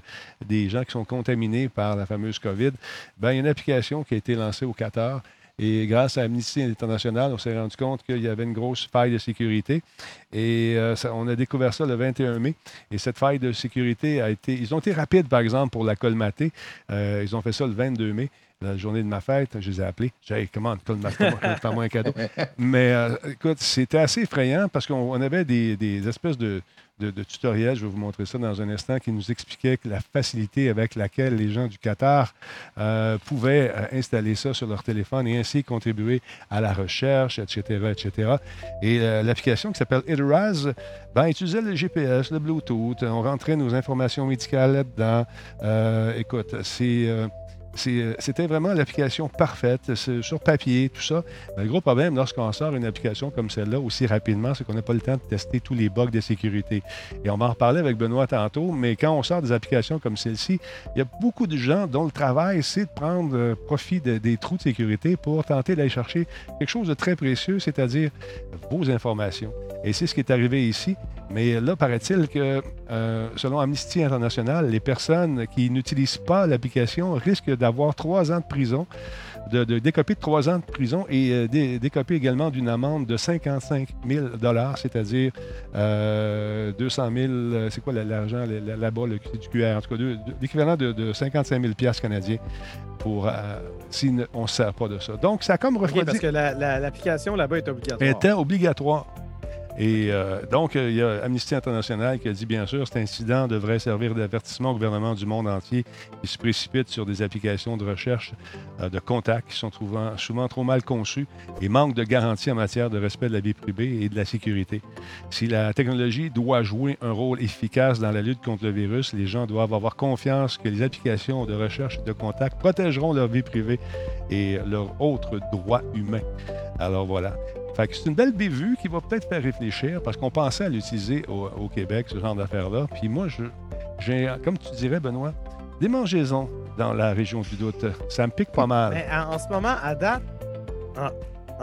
des gens qui sont contaminés par la fameuse COVID. Ben, il y a une application qui a été lancée au Qatar. Et grâce à Amnesty International, on s'est rendu compte qu'il y avait une grosse faille de sécurité. Et euh, on a découvert ça le 21 mai. Et cette faille de sécurité a été. Ils ont été rapides, par exemple, pour la colmater. Euh, ils ont fait ça le 22 mai, la journée de ma fête. Je les ai appelés. J'ai dit, hey, colmate-moi, fais-moi un cadeau. Mais euh, écoute, c'était assez effrayant parce qu'on on avait des, espèces de, tutoriels, je vais vous montrer ça dans un instant, qui nous expliquaient que la facilité avec laquelle les gens du Qatar euh, pouvaient euh, installer ça sur leur téléphone et ainsi contribuer à la recherche, etc., etc. Et l'application qui s'appelle Iteraz, ben, utilisait le GPS, le Bluetooth, on rentrait nos informations médicales là-dedans. Euh, écoute, c'est... euh, euh, C'était vraiment l'application parfaite, c'est sur papier, tout ça. Le gros problème, lorsqu'on sort une application comme celle-là aussi rapidement, c'est qu'on n'a pas le temps de tester tous les bugs de sécurité. Et on va en reparler avec Benoît tantôt, mais quand on sort des applications comme celle-ci, il y a beaucoup de gens dont le travail, c'est de prendre euh, profit de- des trous de sécurité pour tenter d'aller chercher quelque chose de très précieux, c'est-à-dire vos informations. Et c'est ce qui est arrivé ici. Mais là, paraît-il que, euh, selon Amnesty International, les personnes qui n'utilisent pas l'application risquent d'avoir trois ans de prison, de, de décoper de trois ans de prison et euh, dé- décoper également d'une amende de 55 000 c'est-à-dire euh, 200 000, euh, c'est quoi la- l'argent là- là- là-bas, le, du QR, en tout cas, l'équivalent de, de 55 000 piastres canadiens pour, euh, si on ne se sert pas de ça. Donc, ça a comme refroidi parce que la- la- l'application là-bas est obligatoire. était obligatoire. Et euh, donc, euh, il y a Amnesty International qui a dit, bien sûr, cet incident devrait servir d'avertissement au gouvernement du monde entier qui se précipite sur des applications de recherche euh, de contacts qui sont souvent, trop mal conçues et manquent de garanties en matière de respect de la vie privée et de la sécurité. Si la technologie doit jouer un rôle efficace dans la lutte contre le virus, les gens doivent avoir confiance que les applications de recherche de contacts protégeront leur vie privée et leurs autres droits humains. Alors voilà. Fait que c'est une belle bévue qui va peut-être faire réfléchir parce qu'on pensait à l'utiliser au, au Québec, ce genre d'affaires-là. Puis moi, je, j'ai, comme tu dirais, Benoît, des mangeaisons dans la région du doute. Ça me pique pas mal. Mais en, en ce moment, à date, en,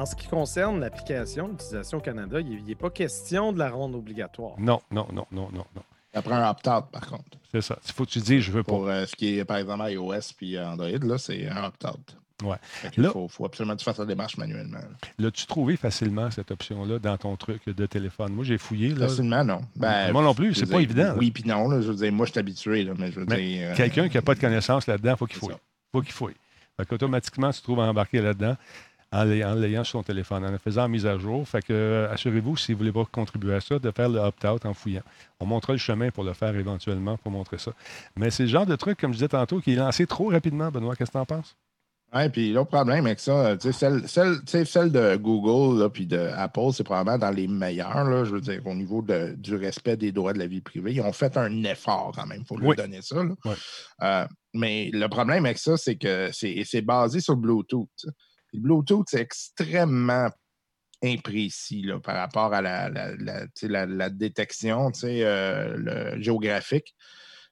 en ce qui concerne l'application, l'utilisation au Canada, il n'est pas question de la rendre obligatoire. Non, non, non, non, non, non. Ça prend un opt-out, par contre. C'est ça. Il faut que tu dises, je veux pas. Pour euh, ce qui est, par exemple, iOS puis Android, là, c'est un opt-out. Ouais. Là- faut, faut absolument que tu fasses la démarche manuellement. là. L'as-tu trouvé facilement, cette option-là, dans ton truc de téléphone? Moi, j'ai fouillé. Là. Facilement, non. Ben, Moi non plus, c'est pas évident, là. Oui, puis non. là, je veux dire, moi, je suis habitué, là, mais je veux Mais dire. euh, Quelqu'un qui n'a pas de connaissances là-dedans, il faut qu'il fouille. faut qu'il fouille. Fait qu'automatiquement, tu te trouves embarqué là-dedans en l'ay- en l'ayant sur ton téléphone, en le faisant en mise à jour. Fait que assurez-vous, si vous voulez pas contribuer à ça, de faire le opt-out en fouillant. On montrera le chemin pour le faire éventuellement, pour montrer ça. Mais c'est le genre de truc, comme je disais tantôt, qui est lancé trop rapidement, Benoît. Qu'est-ce que tu en penses? Oui, puis l'autre problème avec ça, celle, celle, celle de Google puis de Apple, c'est probablement dans les meilleurs, là, je veux dire, au niveau de- du respect des droits de la vie privée. Ils ont fait un effort quand même, il faut Oui. leur donner ça. là. Oui. Euh, mais le problème avec ça, c'est que c'est basé sur Bluetooth. Le Bluetooth, c'est extrêmement imprécis là, par rapport à la, la, la, détection euh, le géographique.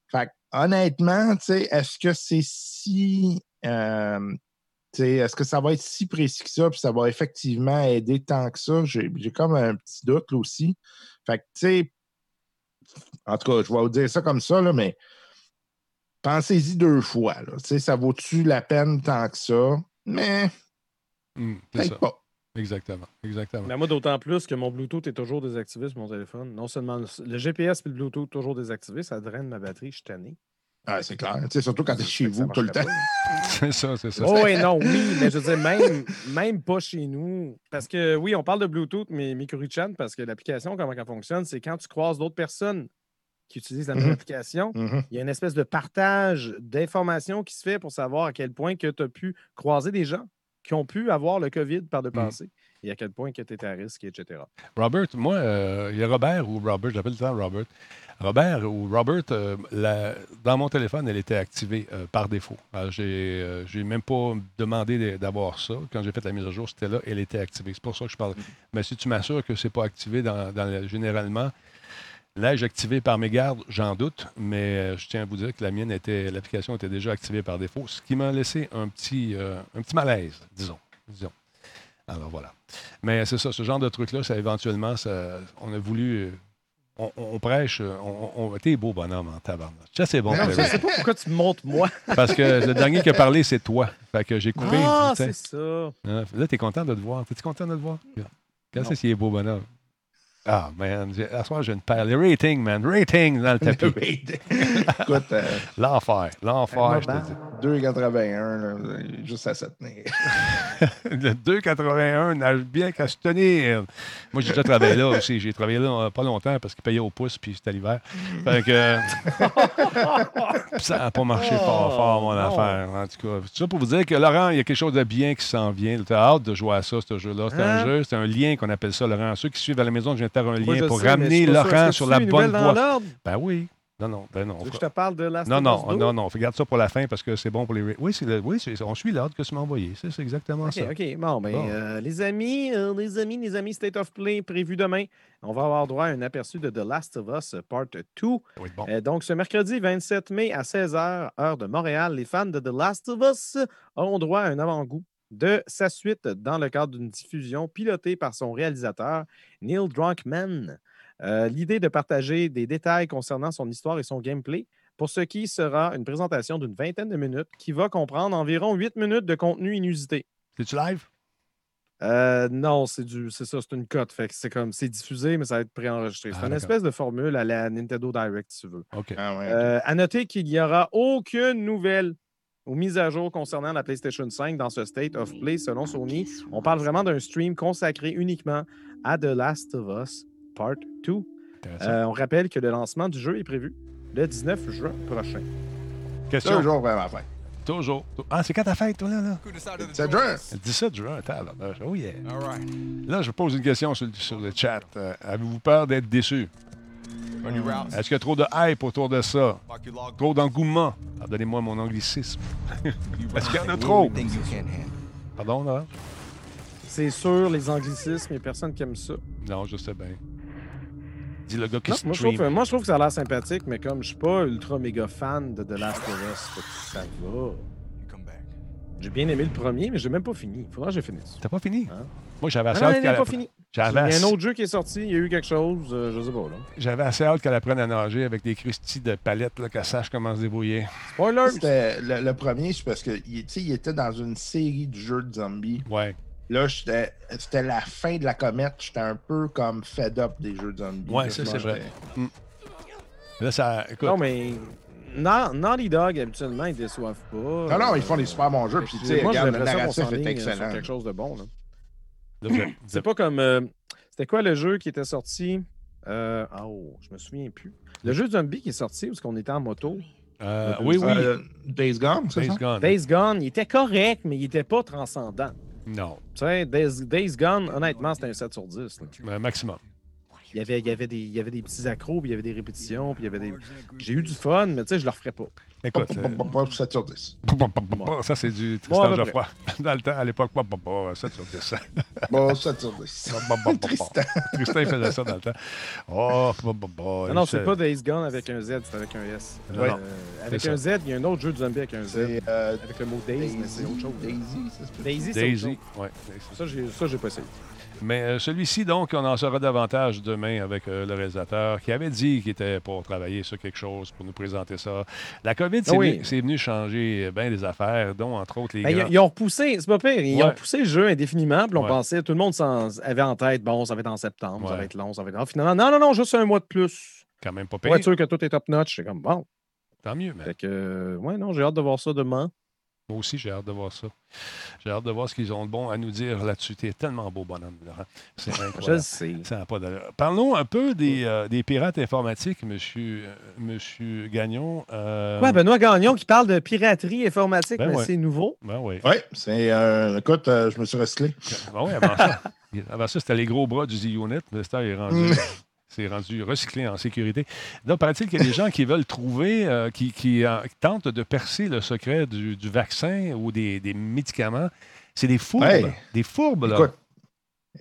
Fait que, honnêtement, est-ce que c'est si. Euh, est-ce que ça va être si précis que ça, puis ça va effectivement aider tant que ça? J'ai j'ai comme un petit doute là aussi. Fait que, tu sais, en tout cas, je vais vous dire ça comme ça, là, mais pensez-y deux fois. Là. Tu sais, ça vaut-tu la peine tant que ça? Mais Hum, c'est ça. pas. Exactement. Exactement. Mais moi, d'autant plus que mon Bluetooth est toujours désactivé sur mon téléphone. Non seulement le, le GPS et le Bluetooth toujours désactivé, ça draine ma batterie, je suis tanné. Ah, c'est clair. Surtout quand tu es chez vous tout le temps. c'est ça, c'est ça. Oh, oui, non, oui, mais je veux dire, même, même pas chez nous. Parce que oui, on parle de Bluetooth, mais Mikuri-chan, parce que l'application, comment elle fonctionne, c'est quand tu croises d'autres personnes qui utilisent la même Mhm. application. Mhm. Il y a une espèce de partage d'informations qui se fait pour savoir à quel point que tu as pu croiser des gens qui ont pu avoir le COVID par le passé et à quel point que tu étais à risque, etc. Robert, moi, euh, il y a Robert ou Robert, je l'appelle tout le temps Robert. Robert ou Robert, euh, la- dans mon téléphone, elle était activée euh, par défaut. J'ai j'ai même pas demandé de- d'avoir ça. Quand j'ai fait la mise à jour, c'était là, elle était activée. C'est pour ça que je parle. Mais si tu m'assures que c'est pas activé dans, dans le- généralement, l'âge activé par mes gardes, j'en doute, mais je tiens à vous dire que la mienne était, l'application était déjà activée par défaut, ce qui m'a laissé un petit, euh, un petit malaise, disons. disons. Alors voilà. Mais c'est ça, ce genre de truc-là, ça éventuellement, ça, on a voulu. On, on prêche, on, on- t'es beau bonhomme en tabarnak. Ça, c'est bon. Non, Je sais pas pourquoi tu me montres moi. Parce que le dernier qui a parlé, c'est toi. Fait que j'ai coupé. Ah, c'est ça. Hein, Là, t'es content de te voir. T'es-tu content de te voir? Qu'est-ce Non. que c'est beau bonhomme? Ah, man. À ce soir, j'ai une paire. Les ratings, man. Ratings dans le tapis. Écoute, euh, L'enfer. L'enfer, je te dis. 2,81, là, juste à se tenir. Le 2,81 nage bien qu'à se tenir. Moi, j'ai déjà travaillé là aussi. J'ai travaillé là euh, pas longtemps parce qu'ils payaient au pouce puis c'était l'hiver. Fait que ça n'a pas marché fort, fort, mon Oh, affaire. En tout cas, tout ça pour vous dire que Laurent, il y a quelque chose de bien qui s'en vient. Tu as hâte de jouer à ça, ce jeu-là. C'est un Hein? jeu, c'est un lien qu'on appelle ça, Laurent. Ceux qui suivent à la maison, je viens faire un lien pour sais, ramener. Laurent sur la bonne voie? Ben oui. Non, non, ben non. Je te parle de Last Non, non, Us 2? non, non. Regarde ça pour la fin parce que c'est bon pour les. Oui, le- oui on suit l'ordre que tu m'as envoyé. C'est exactement ça. OK. Bon, ben, Bon. euh, les amis, euh, les amis, les amis, State of Play prévu demain. On va avoir droit à un aperçu de The Last of Us Part 2. Ça va être bon. Euh, donc, ce mercredi 27 mai à 16h, heure de Montréal, les fans de The Last of Us auront droit à un avant-goût de sa suite dans le cadre d'une diffusion pilotée par son réalisateur, Neil Druckmann. Euh, L'idée de partager des détails concernant son histoire et son gameplay, pour ce qui sera une présentation d'une vingtaine de minutes qui va comprendre environ 8 minutes de contenu inusité. C'est-tu live? Euh, non, c'est du, c'est ça, c'est une cote. Fait que c'est comme, c'est diffusé, mais ça va être préenregistré. Ah, c'est une espèce de formule à la Nintendo Direct, si tu veux. OK. Ah ouais. Euh, à noter qu'il n'y aura aucune nouvelle ou mise à jour concernant la PlayStation 5 dans ce State of Play selon Sony. On parle vraiment d'un stream consacré uniquement à The Last of Us Part 2. Intéressant. Euh, on rappelle que le lancement du jeu est prévu le 19 juin prochain. Question. Toujours vraiment fait. Toujours. Ah, c'est quand ta fête, toi, là? là? C'est juin. Le 17 juin, attends, là. Oh yeah. Là, je pose une question sur, le- sur le chat. Euh, Avez-vous peur d'être déçu? Est-ce qu'il y a trop de hype autour de ça? Trop d'engouement? Pardonnez-moi mon anglicisme. Est-ce qu'il y en a trop? Pardon, là? C'est sûr, les anglicismes, il n'y a personne qui aime ça. Non, je sais bien. Dis le gars qui Non, moi, je stream. trouve, moi, je trouve que ça a l'air sympathique, mais comme je suis pas ultra méga fan de The Last of Us, ça va. J'ai bien aimé le premier, mais j'ai même pas fini. Faudra que je finisse. T'as pas fini? Hein? Moi, j'avais Ah assez non, hâte il pas app- Il y a un autre jeu qui est sorti, il y a eu quelque chose, euh, je sais pas. Là. j'avais assez hâte qu'elle apprenne à nager avec des crustis de palettes, là, qu'elle sache comment se débrouiller. Spoiler! C'était le, le premier, c'est parce qu'il tu sais, il était dans une série de jeux de zombies. Ouais. Là, j'étais- c'était la fin de la comète. J'étais un peu comme fed up des jeux de zombies. Ouais, ça, c'est vrai. j'étais- Là, ça. Écoute, Non, mais Na- Naughty Dog, habituellement, ils déçoivent pas. Non, non, ils font des super bons jeux. Puis, tu sais, regarde, le narratif est sur excellent. quelque chose de bon. là. là, vous êtes- vous C'est pas comme. euh, C'était quoi le jeu qui était sorti? Euh, oh, je me souviens plus. Le jeu zombie qui est sorti est-ce qu'on était en moto. Euh, oui, oui. Euh, Days Gone, c'est ça? Days Gone. Days Gone, il était correct, mais il était pas transcendant. Non, Tu sais, Days, Days Gone, honnêtement, c'était un 7 sur 10. là. euh, maximum. Il y, avait, il, y avait des, il y avait des petits accros, puis il y avait des répétitions, puis il y avait des. J'ai eu du fun, mais tu sais, je le referais pas. Écoute, pas 7 sur 10. euh, ça, c'est du Bon, à Tristan peu Geoffroy. Dans le temps, à l'époque, pas, pas, pas, ça, tu dis ça. Bon, 7 sur 10. Tristan. Tristan faisait ça dans le temps. Oh. Non, non, c'est pas Days Gone avec un Z, c'est avec un S. Non, Euh, avec un Z, il y a un autre jeu de zombie avec un Z. Euh, Avec le mot Days, mais c'est autre chose. Daisy, ça se peut. Daisy, c'est autre Daisy. chose. Ouais, Ça, j'ai, ça, j'ai pas essayé. Mais euh, celui-ci, donc, on en saura davantage demain avec euh, le réalisateur qui avait dit qu'il était pour travailler sur quelque chose, pour nous présenter ça. La COVID, c'est oui. venu, changer bien des affaires, dont, entre autres, les Ben, ils, grands- ils ont repoussé, c'est pas pire, ils Ouais. ont poussé le jeu indéfiniment, puis on Ouais. pensait, tout le monde avait en tête, bon, ça va être en septembre, ça va être long, ça va être. Ah, finalement, non, non, non, juste un mois de plus. quand même pas Pour être sûr que tout est top notch. C'est comme bon. Tant mieux, mais Fait que, euh, ouais, non, j'ai hâte de voir ça demain. Moi aussi, j'ai hâte de voir ça. J'ai hâte de voir ce qu'ils ont de bon à nous dire là-dessus. Tu es tellement beau bonhomme, Laurent. C'est incroyable. Je le sais. Ça n'a pas d'allure. Parlons un peu des, euh, des pirates informatiques, monsieur, euh, monsieur Gagnon. Euh, Ouais, Benoît Gagnon qui parle de piraterie informatique, Ben mais ouais. c'est nouveau. ben oui. Oui, c'est. euh, écoute, euh, je me suis recyclé. Ben oui, avant ça, avant ça, c'était les gros bras du Z-Unit. Mais ça, il est rendu, Mm. C'est rendu recyclé en sécurité. Donc, paraît-il qu'il y a des gens qui veulent trouver, euh, qui, qui, euh, tentent de percer le secret du, du vaccin ou des, des médicaments. C'est des fourbes. Ouais. Des fourbes, là. Écoute,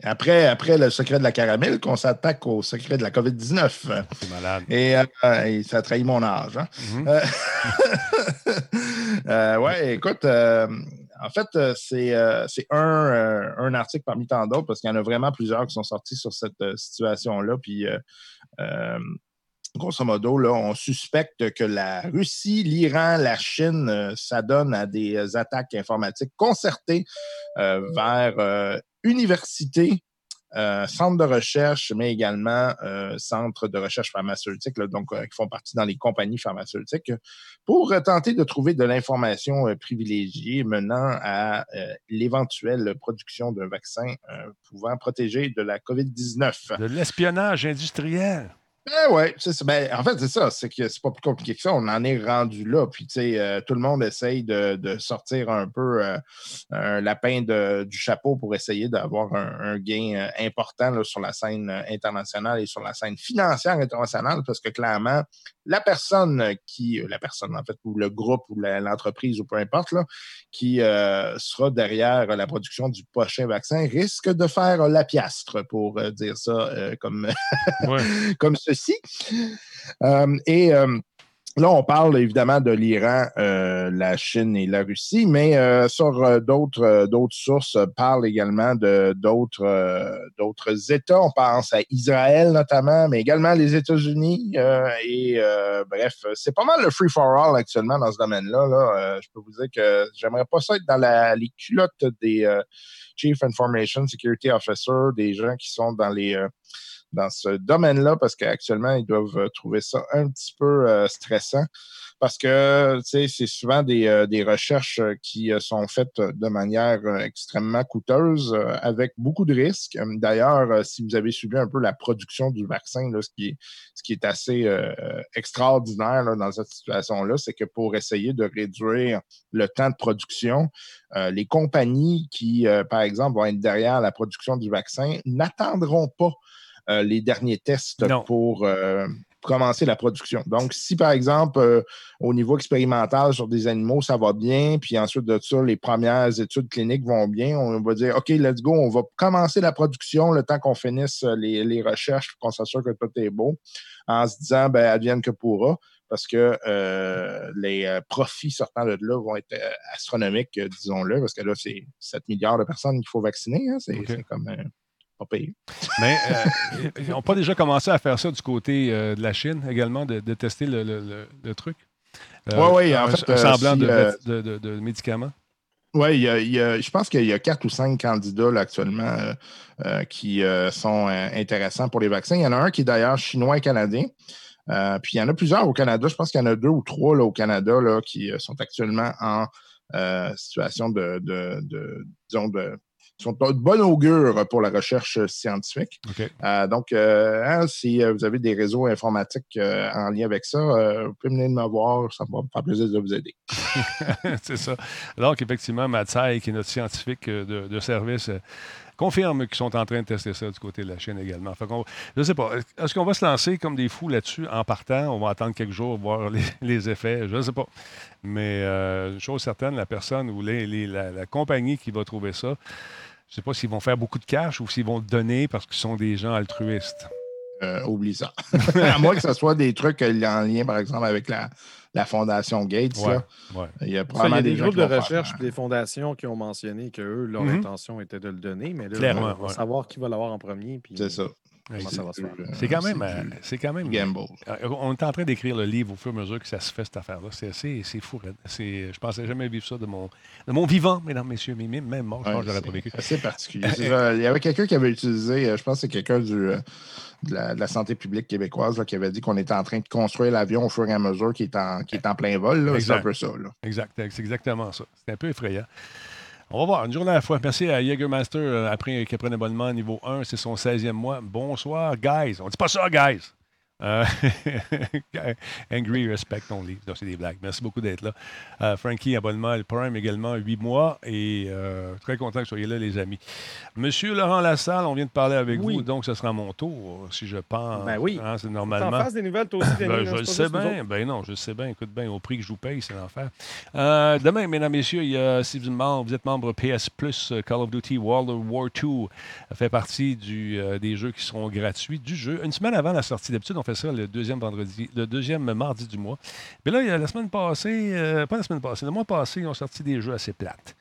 après, après le secret de la caramel, qu'on s'attaque au secret de la COVID-19. C'est malade. Et, euh, et ça trahit mon âge. hein. Euh, euh, ouais, écoute, euh, en fait, euh, c'est euh, euh, un article parmi tant d'autres parce qu'il y en a vraiment plusieurs qui sont sortis sur cette situation-là. Puis, grosso modo, là, on suspecte que la Russie, l'Iran, la Chine s'adonnent à des attaques informatiques concertées vers universités euh, centres de recherche, mais également euh, centres de recherche pharmaceutique, là, donc euh, qui font partie dans les compagnies pharmaceutiques, pour tenter de trouver de l'information euh, privilégiée menant à euh, l'éventuelle production d'un vaccin euh, pouvant protéger de la COVID-19. De l'espionnage industriel. Ben ouais, c'est. Ben, en fait, c'est ça. C'est que c'est pas plus compliqué que ça. On en est rendu là. Puis, tu sais, euh, tout le monde essaye de, de sortir un peu euh, un lapin de- du chapeau pour essayer d'avoir un, un gain euh, important là, sur la scène internationale et sur la scène financière internationale, parce que clairement, la personne qui, la personne en fait, ou le groupe ou l'entreprise ou peu importe, là, qui sera derrière la production du prochain vaccin risque de faire la piastre, pour dire ça comme Ouais. comme Euh, et euh, là, on parle évidemment de l'Iran, euh, la Chine et la Russie, mais sur d'autres sources parlent également de d'autres d'autres États. On pense à Israël notamment, mais également les États-Unis. et bref, c'est pas mal le free for all actuellement dans ce domaine-là. Là. Je peux vous dire que j'aimerais pas ça être dans les culottes des Chief Information Security Officer, des gens qui sont dans les dans ce domaine-là parce qu'actuellement, ils doivent euh, trouver ça un petit peu euh, stressant parce que c'est souvent des, euh, des recherches qui sont faites de manière extrêmement coûteuse avec beaucoup de risques. D'ailleurs, si vous avez suivi un peu la production du vaccin, ce, qui est, assez extraordinaire dans cette situation-là, c'est que pour essayer de réduire le temps de production, les compagnies qui, par exemple, vont être derrière la production du vaccin n'attendront pas les derniers tests Non. pour euh, commencer la production. Donc, si par exemple, euh, au niveau expérimental sur des animaux, ça va bien, puis ensuite de ça, les premières études cliniques vont bien, on va dire, OK, let's go, on va commencer la production le temps qu'on finisse euh, les, les recherches, qu'on s'assure que tout est beau, en se disant, ben, advienne que pourra parce que euh, les euh, profits sortant de là vont être euh, astronomiques, euh, disons-le, parce que là, c'est 7 milliards de personnes qu'il faut vacciner. hein, c'est comme euh, pas payé. Mais euh, ils n'ont pas déjà commencé à faire ça du côté euh, de la Chine également, de, de tester le, le- le- le truc? Euh, Ouais, ouais, en un, fait, un euh, semblant si, de, euh, de- de- de médicaments? Oui, il y a- il y a- je pense qu'il y a quatre ou cinq candidats là, actuellement euh, euh, qui euh, sont euh, intéressants pour les vaccins. Il y en a un qui est d'ailleurs chinois et canadien. Euh, puis il y en a plusieurs au Canada. Je pense qu'il y en a deux ou trois là, au Canada là, qui euh, sont actuellement en euh, situation de, de, de- disons, de, sont de bonne augure pour la recherche scientifique. Euh, donc, euh, hein, si euh, vous avez des réseaux informatiques euh, en lien avec ça, vous pouvez venir me voir. Ça va me faire plaisir de vous aider. c'est ça. Donc, effectivement, Matsai, qui est notre scientifique de, de service, confirme qu'ils sont en train de tester ça du côté de la Chine également. Fait je ne sais pas. Est-ce qu'on va se lancer comme des fous là-dessus en partant? On va attendre quelques jours, voir les, les effets. Je ne sais pas. Mais une chose certaine, la personne ou les- les- la, la compagnie qui va trouver ça, je ne sais pas s'ils vont faire beaucoup de cash ou s'ils vont le donner parce qu'ils sont des gens altruistes. Euh, oublie ça. à moins que ce soit des trucs euh, en lien, par exemple, avec la, la Fondation Gates. Ouais, là. ouais. Il y a Ça, il y probablement a des groupes de faire, recherche et des fondations qui ont mentionné que eux, leur Mhm. intention était de le donner, mais là, Clairement, on va ouais. savoir qui va l'avoir en premier. puis- C'est ça. Ouais, comment ça va se faire? Euh, C'est quand même. c'est euh, C'est quand même. Gamble. Euh, On est en train d'écrire le livre au fur et à mesure que ça se fait, cette affaire-là. C'est assez, c'est fou. je pensais jamais vivre ça de mon, de mon vivant, mesdames, messieurs. Mais même même mort, je pense que j'aurais pas c'est vécu. assez particulier. C'est ça. Il y avait quelqu'un qui avait utilisé, euh, je pense que c'est quelqu'un du, euh, de, la, de la santé publique québécoise là, qui avait dit qu'on était en train de construire l'avion au fur et à mesure qui est en, qui est en plein vol. là. C'est un peu ça. Là. Exact, c'est exactement ça. C'est un peu effrayant. On va voir, une journée à la fois. Merci à Jägermaster, euh, après qu'il prenne abonnement niveau 1, c'est son 16e mois. Bonsoir, guys. On dit pas ça, guys. Euh, Angry Respect Only. Non, c'est des blagues. Merci beaucoup d'être là. Euh, Frankie, abonnement le Prime également, 8 mois. Et euh, très content que vous soyez là, les amis. Monsieur Laurent Lassalle, on vient de parler avec Oui. vous, donc ce sera mon tour, si je pense. Ben oui. Hein, c'est normalement. fasses des nouvelles, toi aussi, Denis, Ben, là, je le sais bien. Ben non, je le sais bien. Écoute bien, au prix que je vous paye, c'est l'enfer. Euh, demain, mesdames, messieurs, il y a, si vous, êtes membre- vous êtes membre PS Plus, Call of Duty World War II fait partie du, des jeux qui seront gratuits du jeu. Une semaine avant la sortie, d'habitude, on fait ça le deuxième vendredi, le deuxième mardi du mois. Mais là, il y a la semaine passée, euh, pas la semaine passée, le mois passé, ils ont sorti des jeux assez plates.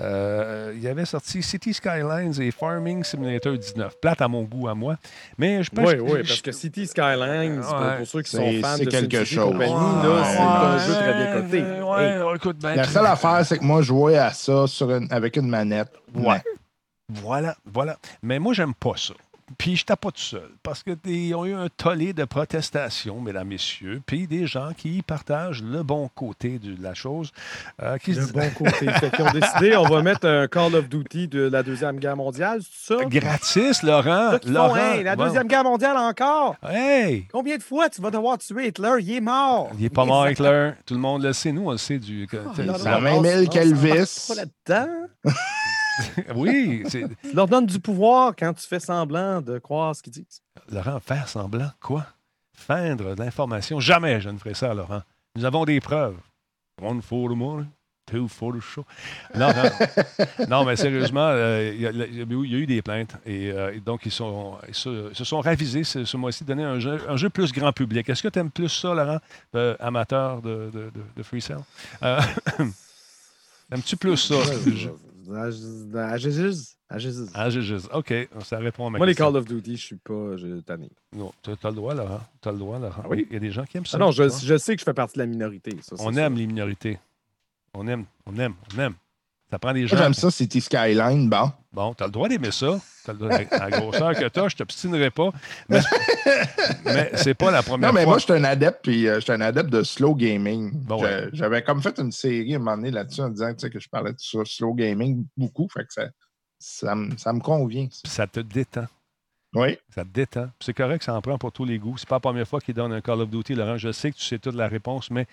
Euh, il y avait sorti City Skylines et Farming Simulator 19. Plate à mon goût, à moi. Mais je pense Oui, oui, parce que City Skylines, pour- Ouais. pour ceux qui C'est- sont fans c'est de quelque chose. compagnie, Ouais, là, c'est ouais, un jeu très bien coté. Hey, écoute, ben, La seule affaire, c'est que moi, je jouais à ça sur une- avec une manette. Ouais. Voilà, voilà. Mais moi, j'aime pas ça. Puis je tape pas tout seul, parce qu'ils ont eu un tollé de protestations, mesdames, messieurs, puis des gens qui partagent le bon côté de la chose, euh, qui Le bon côté. Qu'ils ont décidé, on va mettre un Call of Duty de la Deuxième Guerre mondiale, c'est ça? gratis, Laurent. Font, Laurent, hey, la bon. Deuxième Guerre mondiale encore! Hey! Combien de fois tu vas devoir tuer Hitler? Il est mort! Il est pas mort, Hitler. Tout le monde le sait. Nous, on le sait. Du... Oh, la même là-dedans. oui, c'est... Tu leur donnes du pouvoir quand tu fais semblant de croire ce qu'ils disent. Laurent, faire semblant, quoi? Feindre de l'information. Jamais je ne ferai ça, Laurent. Nous avons des preuves. One for the money, two for the show. Non, non, non, mais sérieusement, euh, il y, a- il y a eu- il y a eu des plaintes. Et, euh, et donc, ils, sont, ils se, se sont ravisés ce, ce mois-ci de donner un jeu, un jeu plus grand public. Est-ce que tu aimes plus ça, Laurent, euh, amateur de, de, de, de Free Cell? Euh, Aimes-tu plus ça? À Jésus. À Jésus. À Jésus. Ah, je- je- OK, ça répond à ma Moi, les question. Call of Duty, je suis pas je- tanné. Non, tu as le droit, Laurent. Tu as le droit, Laurent. Ah oui? Il y a des gens qui aiment ça. Ah non, je, je sais que je fais partie de la minorité. ça, On aime les minorités. On aime, on aime, on aime. Ça prend des gens. j'aime ça, City Skyline. Bon. Bon, tu as le droit d'aimer ça. T'as le droit- à la grosseur que tu as, je t'obstinerai pas. Mais, mais c'est pas la première Non, mais fois. moi, je suis un adepte, puis euh, je suis un adepte de slow gaming. Bon, ouais. J'avais comme fait une série à un moment donné là-dessus en disant que je parlais de ça, slow gaming beaucoup. Fait que ça, ça, me- ça me convient. ça. ça te détend. Oui. Ça te détend. C'est correct, ça en prend pour tous les goûts. C'est pas la première fois qu'ils donnent un Call of Duty, Laurent. Je sais que tu sais toute la réponse, mais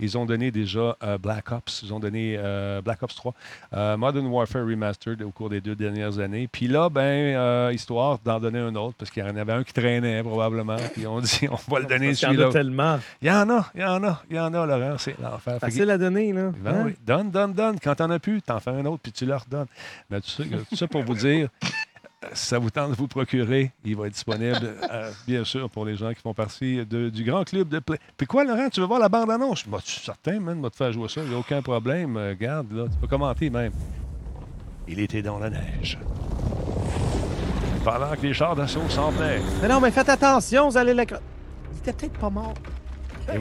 ils ont donné déjà euh, Black Ops. Ils ont donné euh, Black Ops 3, euh, Modern Warfare Remastered au cours des deux dernières années. Puis là, ben, euh, histoire d'en donner un autre, parce qu'il y en avait un qui traînait probablement. Puis on dit, on va le donner Parce qu'il y en a celui-là. tellement. Il y en a, il y en a, il y en a, Laurent. C'est l'enfer. Facile à donner, là. ben Hein? oui, donne, donne, donne. Quand t'en as plus, t'en fais un autre, puis tu leur donnes. Mais tout ça, tout ça pour vous dire, ça vous tente de vous procurer, il va être disponible, euh, bien sûr, pour les gens qui font partie de- du grand club de Play. Puis quoi, Laurent, tu veux voir la bande-annonce? Bah, tu es certain, man, va te faire jouer ça, il n'y a aucun problème. Euh, Regarde, là, tu peux commenter même. Il était dans la neige. Pendant que les chars d'assaut s'en venaient. Mais non, mais faites attention, vous allez la... cro- Il était peut-être pas mort. Euh,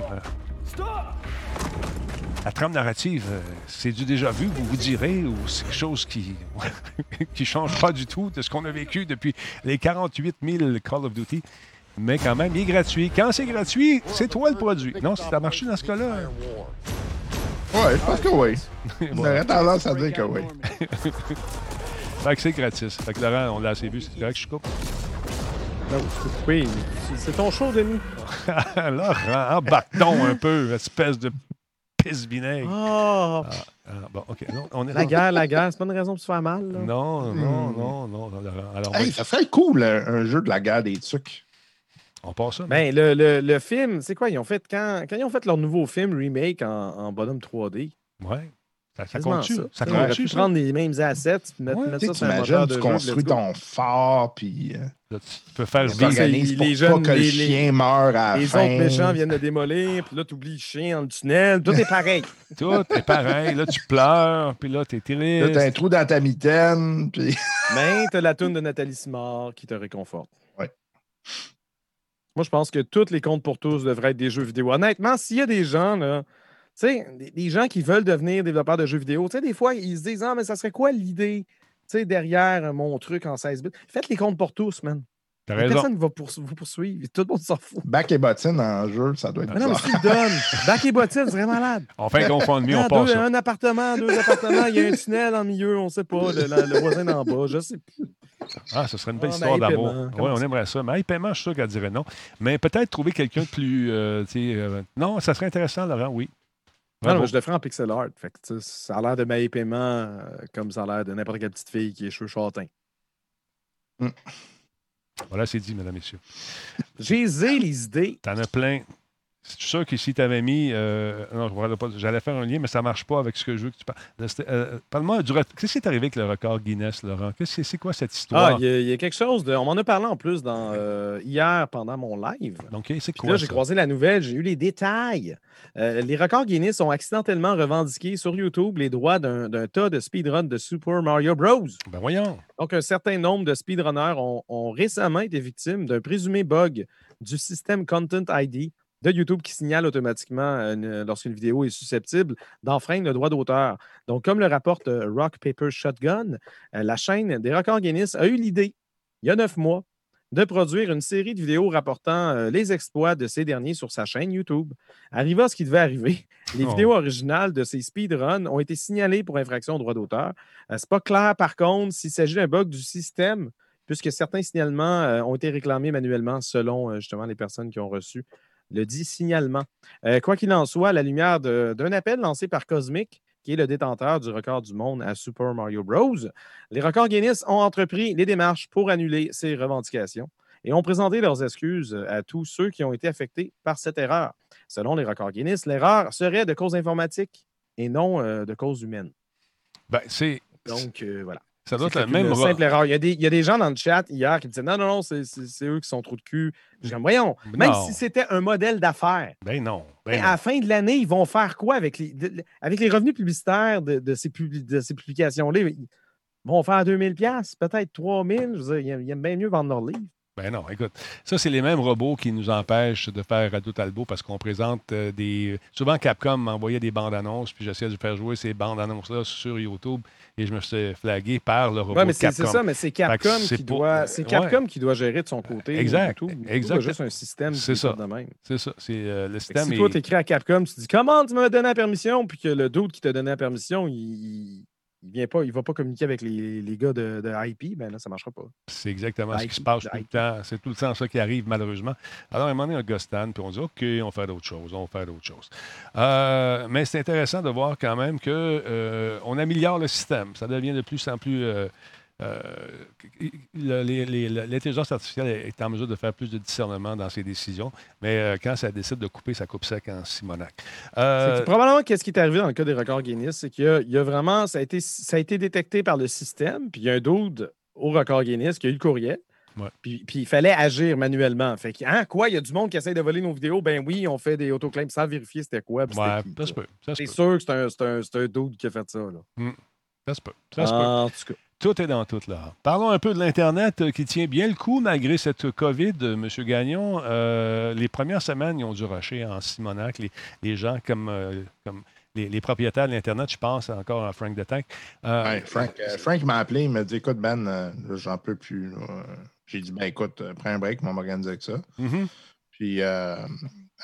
La trame narrative, euh, c'est du déjà vu, vous vous direz, ou c'est quelque chose qui qui change pas du tout de ce qu'on a vécu depuis les 48 000 Call of Duty. Mais quand même, il est gratuit. Quand c'est gratuit, c'est toi le produit. Non, si ça a marché dans ce cas-là. Ouais, je pense que oui. J'aurais tendance à dire que oui. Fait que c'est gratis. Fait que Laurent, on l'a assez vu, c'est correct que je coupe. Non, oui, c'est- ton show, Denis. Laurent, embarque donc un peu, espèce de pisse vinaigre. Oh, Ah, bon, OK. Non, on est la guerre, la guerre, c'est pas une raison pour se faire mal. Là. Non, non, non, non, Laurent. Alors, Hey, oui, ça serait cool, un, un jeu de la guerre des trucs. on passe ça. Ben, le, le, le film, c'est quoi? Ils ont fait quand, quand ils ont fait leur nouveau film remake en, en bonhomme 3D. Ouais. Ça, ça compte-tu? ça. Ça ça? prendre les mêmes assets, mettre, Ouais, mettre Tu ça sur moteur tu jeu, construis ton fort, puis euh, Là, tu peux faire tu Puis vivre. les pour jeunes, pas que les- le chien à la Les fin. autres méchants viennent de démolir, puis là, tu oublies le chien dans le tunnel. Tout est pareil. Tout est pareil. Là, tu pleures, puis là, t'es Là, t'as un triste. trou dans ta mitaine, puis... Mais t'as la toune de Nathalie Simard qui te réconforte. Moi, je pense que tous les comptes pour tous devraient être des jeux vidéo. Honnêtement, s'il y a des gens, là, tu sais, des, des gens qui veulent devenir développeurs de jeux vidéo, tu sais, des fois, ils se disent Ah, mais ça serait quoi l'idée tu sais, derrière mon truc en 16 bits? Faites les comptes pour tous, man. T'as raison. Personne ne va pour- vous poursuivre. Tout le monde s'en fout. Back et bottine en jeu, ça doit être Mais non, mais bizarre. s'ils donnent, back et bottine, c'est vraiment malade. On fait un GoFundMe, on passe deux- ça. un appartement, deux appartements, il y a un tunnel en milieu, on ne sait pas, le, la- le voisin d'en bas, je sais plus. Ah, ce serait une belle Ah, histoire d'amour. Oui, on aimerait ça. Mais hey, paiement, je suis sûr qu'elle dirait non. Mais peut-être trouver quelqu'un de plus. euh, tu sais, euh, non, ça serait intéressant, Laurent, oui. Non, non, je le ferai en pixel art. Fait que, ça a l'air de mailler paiement euh, comme ça a l'air de n'importe quelle petite fille qui est cheveux châtains. Voilà, c'est dit, mesdames, messieurs. J'ai les idées. T'en as plein. Je suis sûr que si tu avais mis. euh, non, j'allais faire un lien, mais ça ne marche pas avec ce que je veux que tu parles. Euh, Parle-moi du. Qu'est-ce qui est arrivé avec le record Guinness, Laurent? Qu'est-ce que c'est quoi cette Ah, histoire? il y, a- il y a quelque chose de. On m'en a parlé en plus dans, euh, hier pendant mon live. Donc, c'est quoi? là, j'ai croisé la nouvelle, j'ai eu les détails. Les records Guinness ont accidentellement revendiqué sur YouTube les droits d'un d'un tas de speedruns de Super Mario Bros. Ben voyons. Donc, un certain nombre de speedrunners ont, ont récemment été victimes d'un présumé bug du système Content ID de YouTube qui signale automatiquement une- lorsqu'une vidéo est susceptible d'enfreindre le droit d'auteur. Donc, comme le rapporte euh, Rock Paper Shotgun, euh, la chaîne des records Guinness a eu l'idée, il y a neuf mois, de produire une série de vidéos rapportant euh, les exploits de ces derniers sur sa chaîne YouTube. Arriva ce qui devait arriver. Les Oh. vidéos originales de ces speedruns ont été signalées pour infraction au droit d'auteur. Euh, c'est pas clair, par contre, s'il s'agit d'un bug du système, puisque certains signalements euh, ont été réclamés manuellement selon euh, justement les personnes qui ont reçu le dit signalement. Euh, quoi qu'il en soit, à la lumière d'un appel lancé par Cosmic, qui est le détenteur du record du monde à Super Mario Bros., les records Guinness ont entrepris les démarches pour annuler ces revendications et ont présenté leurs excuses à tous ceux qui ont été affectés par cette erreur. Selon les records Guinness, l'erreur serait de cause informatique et non euh, de cause humaine. Ben, c'est. Donc, euh, voilà. Ça doit être C'est la même. simple erreur. Il y, a des, il y a des gens dans le chat hier qui me disaient non, non, non, c'est eux qui sont trop de cul. Je dis, voyons, même Non. si c'était un modèle d'affaires, Ben non. Ben à non. la fin de l'année, ils vont faire quoi avec les, de- avec les revenus publicitaires de, de ces, publi- de ces publications-là? Ils vont faire 2000 pièces, peut-être 3000. Je veux dire, ils aiment bien mieux vendre leurs livres. Ben non, écoute, ça, c'est les mêmes robots qui nous empêchent de faire Radio Talbot parce qu'on présente euh, des. Souvent, Capcom m'envoyait des bandes annonces, puis j'essayais de faire jouer ces bandes annonces-là sur YouTube et je me suis flagué par le robot Oui, mais c'est ça, mais c'est Capcom qui pour- doit. Ouais. Capcom qui doit gérer de son côté. Exact, YouTube. YouTube exact. a juste un système qui C'est est ça. C'est ça, c'est euh, le système. si toi, tu écris à Capcom, tu dis comment tu m'as donné la permission, puis que le doute qui t'a donné la permission, il, il, vient pas, il va pas communiquer avec les, les gars de, de IP, ben là, ça marchera pas. C'est exactement ce qui se passe tout le temps. C'est tout le temps ça qui arrive, malheureusement. Alors, à un moment donné, un Gostan, puis on dit OK, on va faire d'autres choses, on va faire d'autres choses. Euh, mais c'est intéressant de voir quand même qu'on améliore le système. Ça devient de plus en plus. euh, euh, L'intelligence artificielle est en mesure de faire plus de discernement dans ses décisions, mais euh, quand ça décide de couper, ça coupe sec en Simonac. C'est Euh, probablement, qu'est-ce qui est arrivé dans le cas des records Guinness, c'est qu'il y a, il y a vraiment, ça a, été, ça a été détecté par le système, puis il y a un dude au record Guinness qui a eu le courriel. Ouais. Puis, puis il fallait agir manuellement. Fait que, hein, quoi, il y a du monde qui essaie de voler nos vidéos? Ben oui, on fait des autoclaims sans vérifier c'était quoi. ouais, qui, ça se peut. Ça se C'est sûr que c'est un, un, dude qui a fait ça. Là. Ça se peut. Ça se peut. en tout cas. Tout est dans tout, là. Parlons un peu de l'Internet euh, qui tient bien le coup malgré cette COVID, euh, M. Gagnon. Euh, les premières semaines, ils ont dû rusher en Simonac. Les, les gens comme, euh, comme les, les propriétaires de l'Internet, je pense encore à Frank de Tank. Euh, Ouais, Frank, Frank m'a appelé, il m'a dit Écoute, Ben, j'en peux plus. J'ai dit Ben écoute, prends un break, on va m'organiser avec ça. mhm. Puis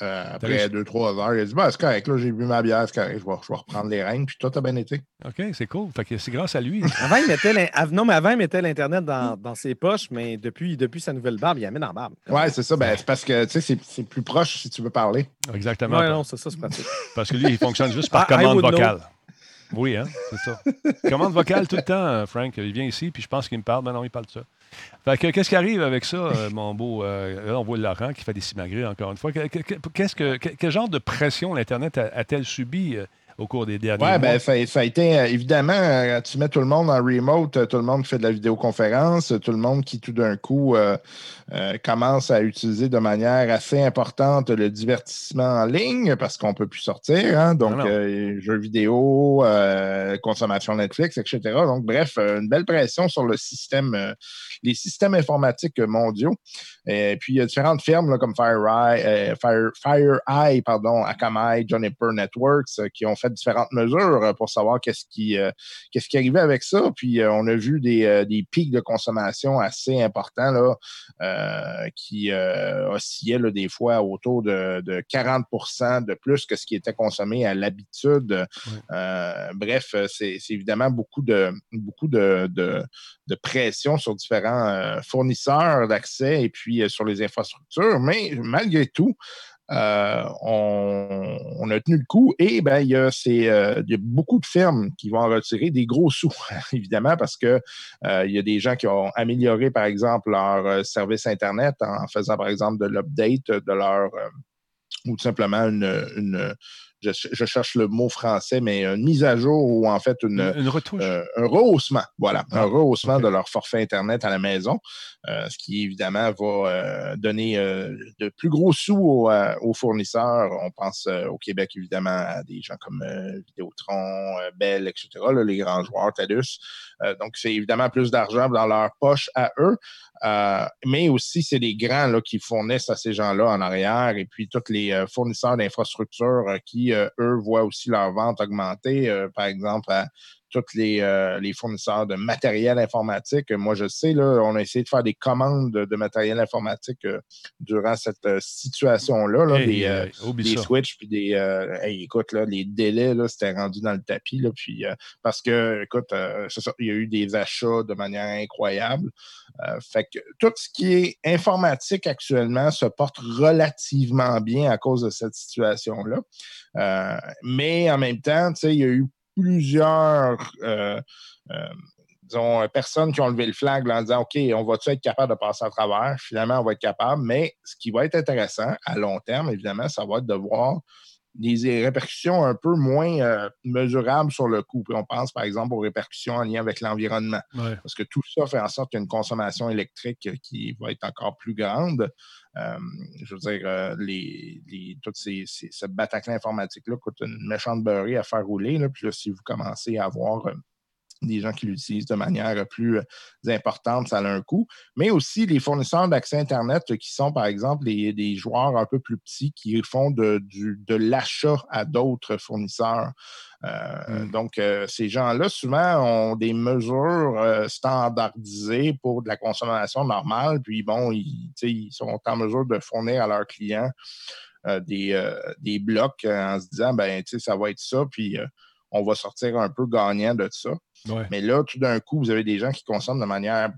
euh, après deux, trois heures, il a dit Ben, c'est correct, là, j'ai bu ma bière, c'est correct, je vais, je vais reprendre les rênes. Puis tout a bien été. OK, c'est cool. Fait que c'est grâce à lui. Avant, il mettait non, mais avant, il mettait l'Internet dans, dans ses poches, mais depuis, depuis sa nouvelle barbe, il la met dans la barbe. Ouais, c'est ça. Ben, c'est parce que tu sais, c'est- c'est plus proche si tu veux parler. Exactement. Ouais, non, c'est ça, c'est pratique. Parce que lui, il fonctionne juste par Ah, commande know. vocale. Oui, hein, c'est ça. commande vocale tout le temps, euh, Frank. Il vient ici, puis je pense qu'il me parle. Ben non, il parle de ça. Fait que, qu'est-ce qui arrive avec ça, euh, mon beau. euh, là, on voit Laurent qui fait des simagrées, encore une fois. Qu'est-ce que, quel genre de pression l'Internet a- a-t-elle subi euh, au cours des derniers Oui, mois? ben, ça, ça, a été évidemment, tu mets tout le monde en remote, tout le monde fait de la vidéoconférence, tout le monde qui tout d'un coup commence à utiliser de manière assez importante le divertissement en ligne parce qu'on ne peut plus sortir. Hein, donc, Ah jeux vidéo, consommation Netflix, etc. Donc, bref, une belle pression sur le système, les systèmes informatiques mondiaux. Et puis, il y a différentes firmes là, comme FireEye, euh, Fire, FireEye, pardon, Akamai, Juniper Networks euh, qui ont fait différentes mesures euh, pour savoir qu'est-ce qui, euh, qu'est-ce qui arrivait avec ça. Puis, euh, on a vu des, euh, des pics de consommation assez importants là, euh, qui euh, oscillaient là, des fois autour de, de 40% de plus que ce qui était consommé à l'habitude. Euh, bref, euh, c'est c'est évidemment beaucoup de, beaucoup de, de, de pression sur différents euh, fournisseurs d'accès et puis euh, sur les infrastructures. Mais malgré tout, euh, on, a tenu le coup et ben, il, y a y a beaucoup de firmes qui vont en retirer des gros sous, évidemment, parce que il y a des gens qui ont amélioré, par exemple, leur service Internet en faisant, par exemple, de l'update de leur ou tout simplement une je, je cherche le mot français, mais une mise à jour ou en fait une, Une, une retouche. euh, un rehaussement, voilà, Ah, un rehaussement de leur forfait Internet à la maison, euh, ce qui évidemment va euh, donner de plus gros sous aux, aux fournisseurs. On pense au Québec évidemment à des gens comme Vidéotron, Bell, etc., là, les grands joueurs, TELUS. Donc, c'est évidemment plus d'argent dans leur poche à eux. Euh, mais aussi, c'est les grands là, qui fournissent à ces gens-là en arrière et puis tous les euh, fournisseurs d'infrastructures euh, qui, eux, voient aussi leur vente augmenter. euh, par exemple, à tous les, euh, les fournisseurs de matériel informatique. Moi, je sais, là, on a essayé de faire des commandes de, de matériel informatique euh, durant cette euh, situation-là. Là, Hey, des, switches, puis des. hey, écoute, là, les délais, là, c'était rendu dans le tapis. Là, puis, parce que, écoute, ça, il y a eu des achats de manière incroyable. Fait que tout ce qui est informatique actuellement se porte relativement bien à cause de cette situation-là. Mais en même temps, il y a eu plusieurs. euh, euh, disons, personnes qui ont levé le flag là, en disant OK, on va-tu être capable de passer à travers? Finalement, on va être capable, mais ce qui va être intéressant à long terme, évidemment, ça va être de voir des répercussions un peu moins euh, mesurables sur le coût. Puis on pense, par exemple, aux répercussions en lien avec l'environnement. Ouais. Parce que tout ça fait en sorte qu'il y a une consommation électrique qui va être encore plus grande. Euh, je veux dire, euh, les, les, toutes ces, ces, ce Bataclan informatique-là coûte une méchante beurrée à faire rouler. Là. Puis là, si vous commencez à avoir euh, des gens qui l'utilisent de manière plus euh, importante, ça a un coût. Mais aussi les fournisseurs d'accès Internet euh, qui sont, par exemple, les, des joueurs un peu plus petits qui font de, du, de l'achat à d'autres fournisseurs. Euh, Mm. Donc, euh, ces gens-là, souvent, ont des mesures euh, standardisées pour de la consommation normale. Puis, bon, ils, sont en mesure de fournir à leurs clients des, des blocs en se disant, ben, tu sais, ça va être ça. Puis, on va sortir un peu gagnant de ça. Ouais. Mais là, tout d'un coup, vous avez des gens qui consomment de manière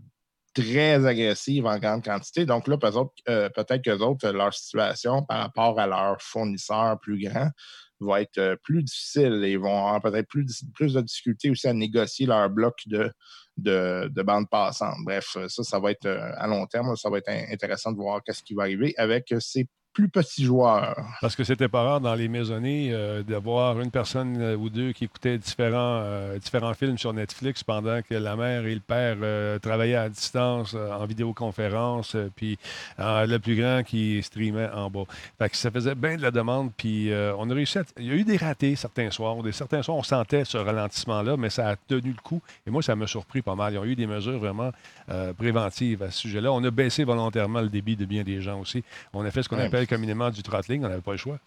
très agressive en grande quantité. Donc là, peut-être euh, peut-être que autres, leur situation par rapport à leurs fournisseurs plus grands va être euh, plus difficile. Ils vont avoir peut-être plus, plus de difficultés aussi à négocier leur bloc de, de, de bande passante. Bref, ça, ça va être euh, à long terme, ça va être in- intéressant de voir qu'est-ce qui va arriver avec euh, ces plus petits joueurs. Parce que c'était pas rare dans les maisonnées euh, d'avoir une personne euh, ou deux qui écoutaient différents, euh, différents films sur Netflix pendant que la mère et le père euh, travaillaient à distance en vidéoconférence, puis le plus grand qui streamait en bas. Fait que ça faisait bien de la demande, puis on a réussi à... Il y a eu des ratés certains soirs. Des, certains soirs, on sentait ce ralentissement-là, mais ça a tenu le coup. Et moi, ça m'a surpris pas mal. Ils ont eu des mesures vraiment préventives à ce sujet-là. On a baissé volontairement le débit de bien des gens aussi. On a fait ce qu'on Ouais. appelle communément du throttling. On n'avait pas le choix.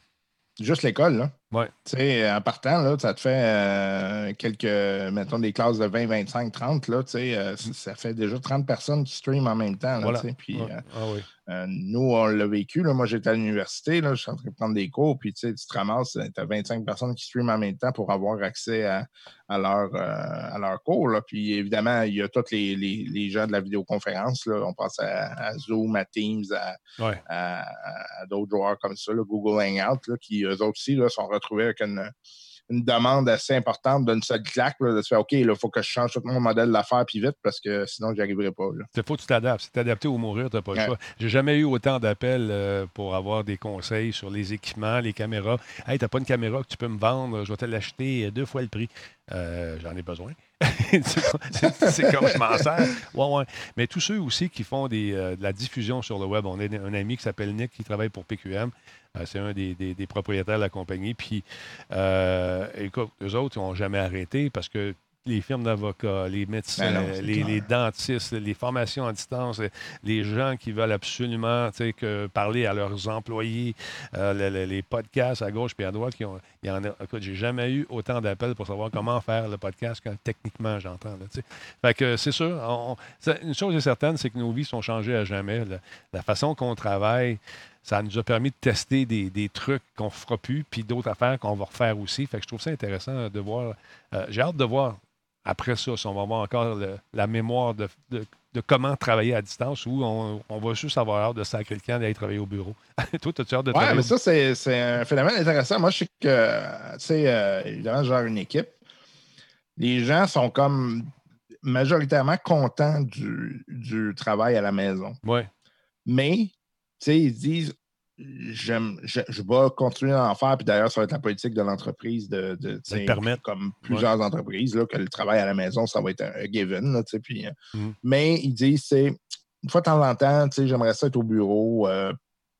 Juste l'école, là. Ouais. Tu sais, en partant, là, ça te fait euh, quelques, mettons, des classes de 20, 25, 30, là, tu sais, euh, c- ça fait déjà 30 personnes qui streament en même temps, là, Voilà. puis Ouais. euh, Ah oui. nous, on l'a vécu, là, moi, j'étais à l'université, là, je suis en train de prendre des cours, puis, tu sais, tu te ramasses, tu as 25 personnes qui streament en même temps pour avoir accès à, à leur, à leur cours, là, puis évidemment, il y a tous les, les, les gens de la vidéoconférence, là, on pense à, à Zoom, à Teams, à, Ouais. à, d'autres joueurs comme ça, le Google Hangout, là, qui eux autres aussi là, sont retrouvés avec une, une demande assez importante d'une seule claque, là, de se faire OK, il faut que je change tout mon modèle d'affaires puis vite parce que sinon, j'y arriverai pas. Il faut que tu t'adaptes. Si tu adapté ou mourir, tu n'as pas le choix. J'ai jamais eu autant d'appels euh, pour avoir des conseils sur les équipements, les caméras. Hey, t'as pas une caméra que tu peux me vendre, je vais te l'acheter deux fois le prix. Euh, j'en ai besoin. c'est comme je m'en sers. Ouais, ouais. Mais tous ceux aussi qui font euh, de la diffusion sur le web, on a un ami qui s'appelle Nick qui travaille pour PQM. Euh, c'est un des, propriétaires de la compagnie. Puis, euh, écoute, eux autres, ils n'ont jamais arrêté parce que les firmes d'avocats, les médecins, ben les, dentistes, les formations à distance, les gens qui veulent absolument que parler à leurs employés, euh, les, podcasts à gauche et à droite, qui ont, il y en a. Écoute, j'ai jamais eu autant d'appels pour savoir comment faire le podcast quand techniquement j'entends. Fait que c'est sûr, une chose est certaine, c'est que nos vies sont changées à jamais. la façon qu'on travaille, ça nous a permis de tester des, trucs qu'on ne fera plus, puis d'autres affaires qu'on va refaire aussi. Fait que je trouve ça intéressant de voir. Euh, j'ai hâte de voir après ça si on va avoir encore la mémoire de, comment travailler à distance ou on, va juste avoir hâte de sacrer le camp d'aller travailler au bureau. Toi, as-tu hâte de travailler? Oui, mais ça, c'est un phénomène intéressant. Moi, je sais que, tu sais, euh, évidemment, genre une équipe, les gens sont comme majoritairement contents du, du travail à la maison. Oui. Mais sais, ils disent je, je, vais continuer à en faire, puis d'ailleurs, ça va être la politique de l'entreprise de, de, permettre. comme plusieurs entreprises, là, que le travail à la maison, ça va être un, given. Là, puis, euh, mmh. Mais ils disent, c'est une fois de temps en temps, j'aimerais ça être au bureau euh,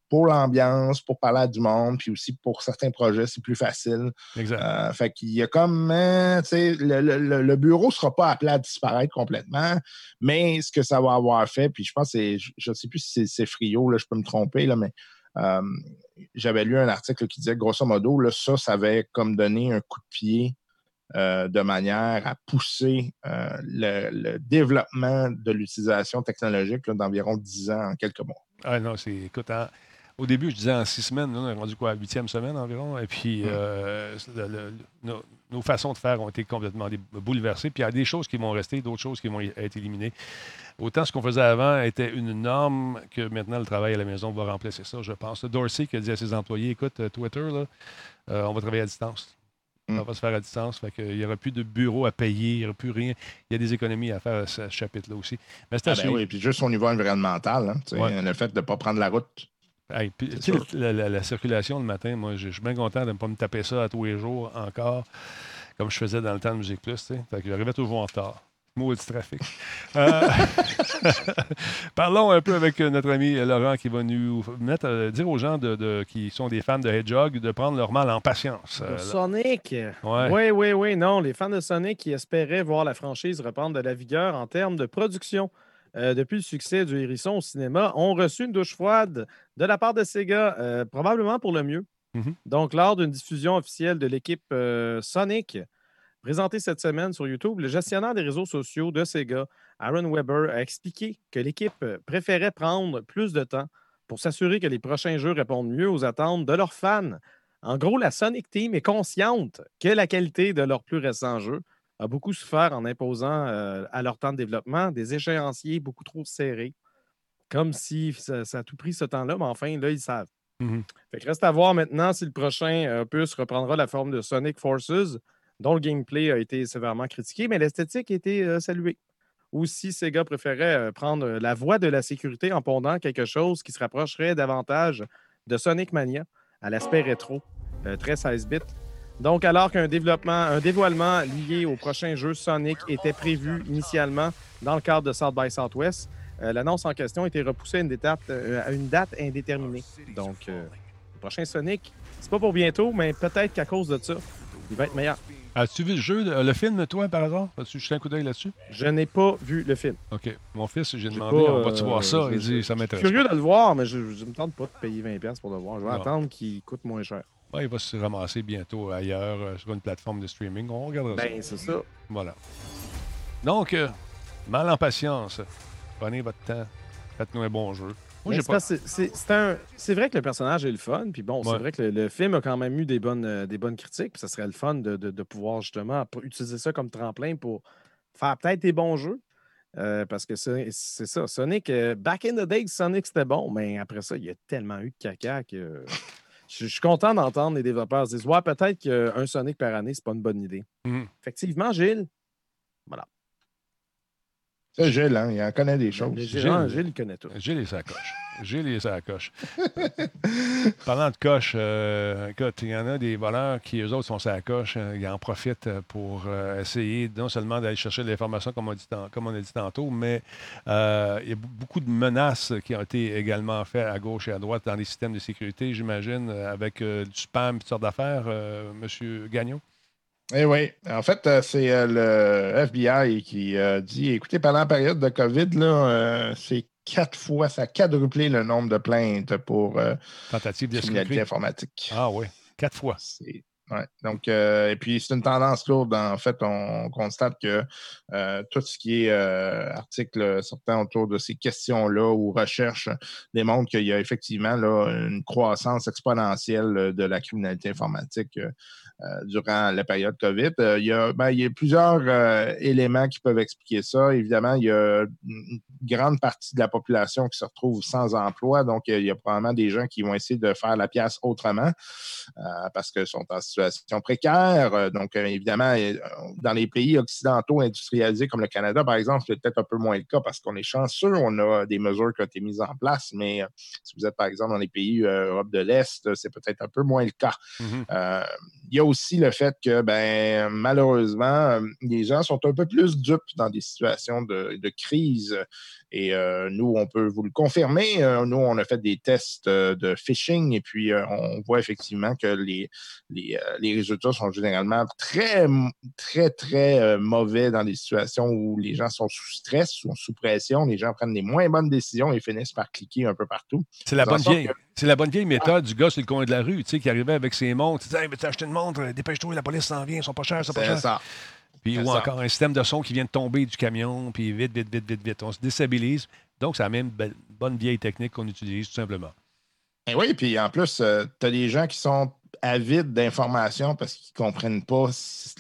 pour l'ambiance, pour parler à du monde, puis aussi pour certains projets, c'est plus facile. Exact. Euh, fait qu'il y a comme, hein, le, le, le, bureau ne sera pas appelé à disparaître complètement, mais ce que ça va avoir fait, puis je pense que je ne sais plus si c'est Frio, là, je peux me tromper, là, mais euh, j'avais lu un article qui disait grosso modo, là, ça, ça avait comme donné un coup de pied euh, de manière à pousser le, développement de l'utilisation technologique d'environ 10 ans en quelques mois. Ah non, c'est, écoute, au début, je disais en six semaines, on est rendu quoi, huitième semaine environ. Et puis, mm. euh, nos, façons de faire ont été complètement bouleversées. Puis, il y a des choses qui vont rester, d'autres choses qui vont être éliminées. Autant ce qu'on faisait avant était une norme que maintenant le travail à la maison va remplacer ça, je pense. Dorsey qui a dit à ses employés écoute, euh, Twitter, là, euh, on va travailler à distance. Ça mm. va se faire à distance. Fait qu'il n'y aura plus de bureau à payer, il n'y aura plus rien. Il y a des économies à faire à ce chapitre-là aussi. Mais c'est ah ben oui, puis juste au niveau environnemental, hein, le fait de ne pas prendre la route la, circulation le matin, moi, je suis bien content de ne pas me taper ça à tous les jours encore, comme je faisais dans le temps de Musique Plus. Fait que j'arrivais toujours en retard. Maudit trafic. Euh, parlons un peu avec notre ami Laurent qui va nous mettre, euh, dire aux gens de, qui sont des fans de Hedgehog de prendre leur mal en patience. Euh, Sonic. Oui, oui, oui. Non, les fans de Sonic qui espéraient voir la franchise reprendre de la vigueur en termes de production. Depuis le succès du Hérisson au cinéma, ont reçu une douche froide de la part de Sega, probablement pour le mieux. Mm-hmm. Donc, lors d'une diffusion officielle de l'équipe Sonic, présentée cette semaine sur YouTube, le gestionnaire des réseaux sociaux de Sega, Aaron Weber, a expliqué que l'équipe préférait prendre plus de temps pour s'assurer que les prochains jeux répondent mieux aux attentes de leurs fans. En gros, la Sonic Team est consciente que la qualité de leurs plus récents jeux a beaucoup souffert en imposant euh, à leur temps de développement des échéanciers beaucoup trop serrés. Comme si ça, a tout pris ce temps-là, mais enfin, là, ils savent. Mmh fait que reste à voir maintenant si le prochain opus reprendra la forme de Sonic Forces, dont le gameplay a été sévèrement critiqué, mais l'esthétique a été euh, saluée. Ou si Sega préférait euh, prendre la voie de la sécurité en pondant quelque chose qui se rapprocherait davantage de Sonic Mania à l'aspect rétro, très 16 bits, donc, alors qu'un développement, un dévoilement lié au prochain jeu Sonic était prévu initialement dans le cadre de South by Southwest, euh, l'annonce en question a été repoussée à une date, euh, indéterminée. Donc, euh, le prochain Sonic, c'est pas pour bientôt, mais peut-être qu'à cause de ça, il va être meilleur. As-tu vu le jeu, le film, toi, par hasard? As-tu jeté un coup d'œil là-dessus? Je n'ai pas vu le film. OK. Mon fils, j'ai demandé, on va-tu voir ça? Il dit, ça m'intéresse. Je suis curieux de le voir, mais je ne me tente pas de payer 20$ pour le voir. Je vais attendre qu'il coûte moins cher il va se ramasser bientôt ailleurs euh, sur une plateforme de streaming. On regardera ben, c'est ça. Voilà. Donc, euh, mal en patience. Prenez votre temps. Faites-nous un bon jeu. C'est vrai que le personnage est le fun. Puis bon, c'est vrai que le, film a quand même eu des bonnes, euh, des bonnes critiques. Puis ça serait le fun de, pouvoir justement utiliser ça comme tremplin pour faire peut-être des bons jeux. parce que c'est ça. Sonic, back in the day, Sonic c'était bon, mais après ça, il y a tellement eu de caca que Je je suis content d'entendre les développeurs se dire Ouais, peut-être qu'un Sonic par année, c'est pas une bonne idée. Mhm. Effectivement, Gilles. C'est Gilles, hein, il en connaît des choses. Gilles, Gilles. Gilles, il connaît tout. J'ai les sacoches. J'ai les sacoches. Parlant de coche, euh, écoute, il y en a des voleurs qui, eux autres, sont sacoches. euh, ils en profitent euh, pour euh, essayer non seulement d'aller chercher de l'information, comme, on dit comme on a dit tantôt, mais euh, il y a beaucoup de menaces qui ont été également faites à gauche et à droite dans les systèmes de sécurité, j'imagine, avec euh, du spam, toutes sortes d'affaires, euh, M. Gagnon. Eh oui. En fait, euh, c'est euh, le FBI qui euh, dit écoutez, pendant la période de COVID, là, c'est quatre fois, ça a quadruplé le nombre de plaintes pour Tentative criminalité d'escroquerie. informatique. Ah oui, quatre fois. Ouais. Donc, euh, et puis c'est une tendance lourde. En fait, on constate que euh, tout ce qui est euh, article sortant autour de ces questions-là ou recherches démontre qu'il y a effectivement là, une croissance exponentielle de la criminalité informatique durant la période COVID. Euh, il, y a, ben, il y a plusieurs euh, éléments qui peuvent expliquer ça. Évidemment, il y a une grande partie de la population qui se retrouve sans emploi. Donc, il y a probablement des gens qui vont essayer de faire la pièce autrement euh, parce qu'ils sont en situation précaire. Euh, Donc, euh, évidemment, euh, dans les pays occidentaux industrialisés comme le Canada, par exemple, c'est peut-être un peu moins le cas parce qu'on est chanceux, on a des mesures qui ont été mises en place, mais euh, si vous êtes, par exemple, dans les pays euh, Europe de l'Est, euh, c'est peut-être un peu moins le cas. Mhm. Euh, il y a aussi le fait que, ben, malheureusement, euh, les gens sont un peu plus dupes dans des situations de, de crise. Et euh, nous, on peut vous le confirmer. Euh, nous, on a fait des tests euh, de phishing et puis on voit effectivement que les, les, les résultats sont généralement très, très, très mauvais dans des situations où les gens sont sous stress, sont sous pression, les gens prennent des moins bonnes décisions et finissent par cliquer un peu partout. C'est la, bonne vieille, c'est la bonne vieille méthode du gars sur le coin de la rue, tu sais, qui arrivait avec ses montres. Tu disais, hey, acheter une montre? Dépêche-toi, la police s'en vient, ils sont pas chers, c'est pas C'est cher. ça. Puis, ou encore un système de son qui vient de tomber du camion, puis vite, vite, vite, vite, vite. On se déstabilise. Donc, c'est la même belle- bonne vieille technique qu'on utilise, tout simplement. Et oui, puis en plus, tu as des gens qui sont avides d'informations parce qu'ils ne comprennent pas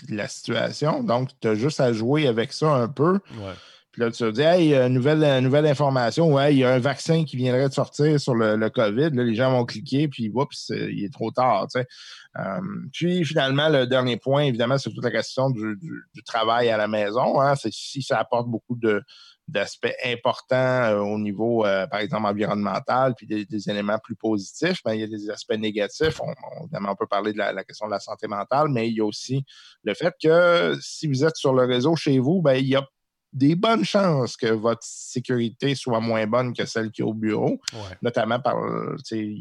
la situation. Donc, tu as juste à jouer avec ça un peu. Ouais. Puis là, tu te dis, hey, euh, nouvelle, euh, nouvelle information, ouais, il y a un vaccin qui viendrait de sortir sur le, le COVID. Les gens vont cliquer, puis oups, il est trop tard. Euh, puis finalement, le dernier point, évidemment, c'est toute la question du, travail à la maison. Hein. Si ça apporte beaucoup de d'aspects importants au niveau, par exemple, environnemental, puis des, éléments plus positifs, ben, il y a des aspects négatifs. On, évidemment, on peut parler de la, la question de la santé mentale, mais il y a aussi le fait que si vous êtes sur le réseau chez vous, ben, il y a des bonnes chances que votre sécurité soit moins bonne que celle qui est au bureau, Ouais. notamment par, sais,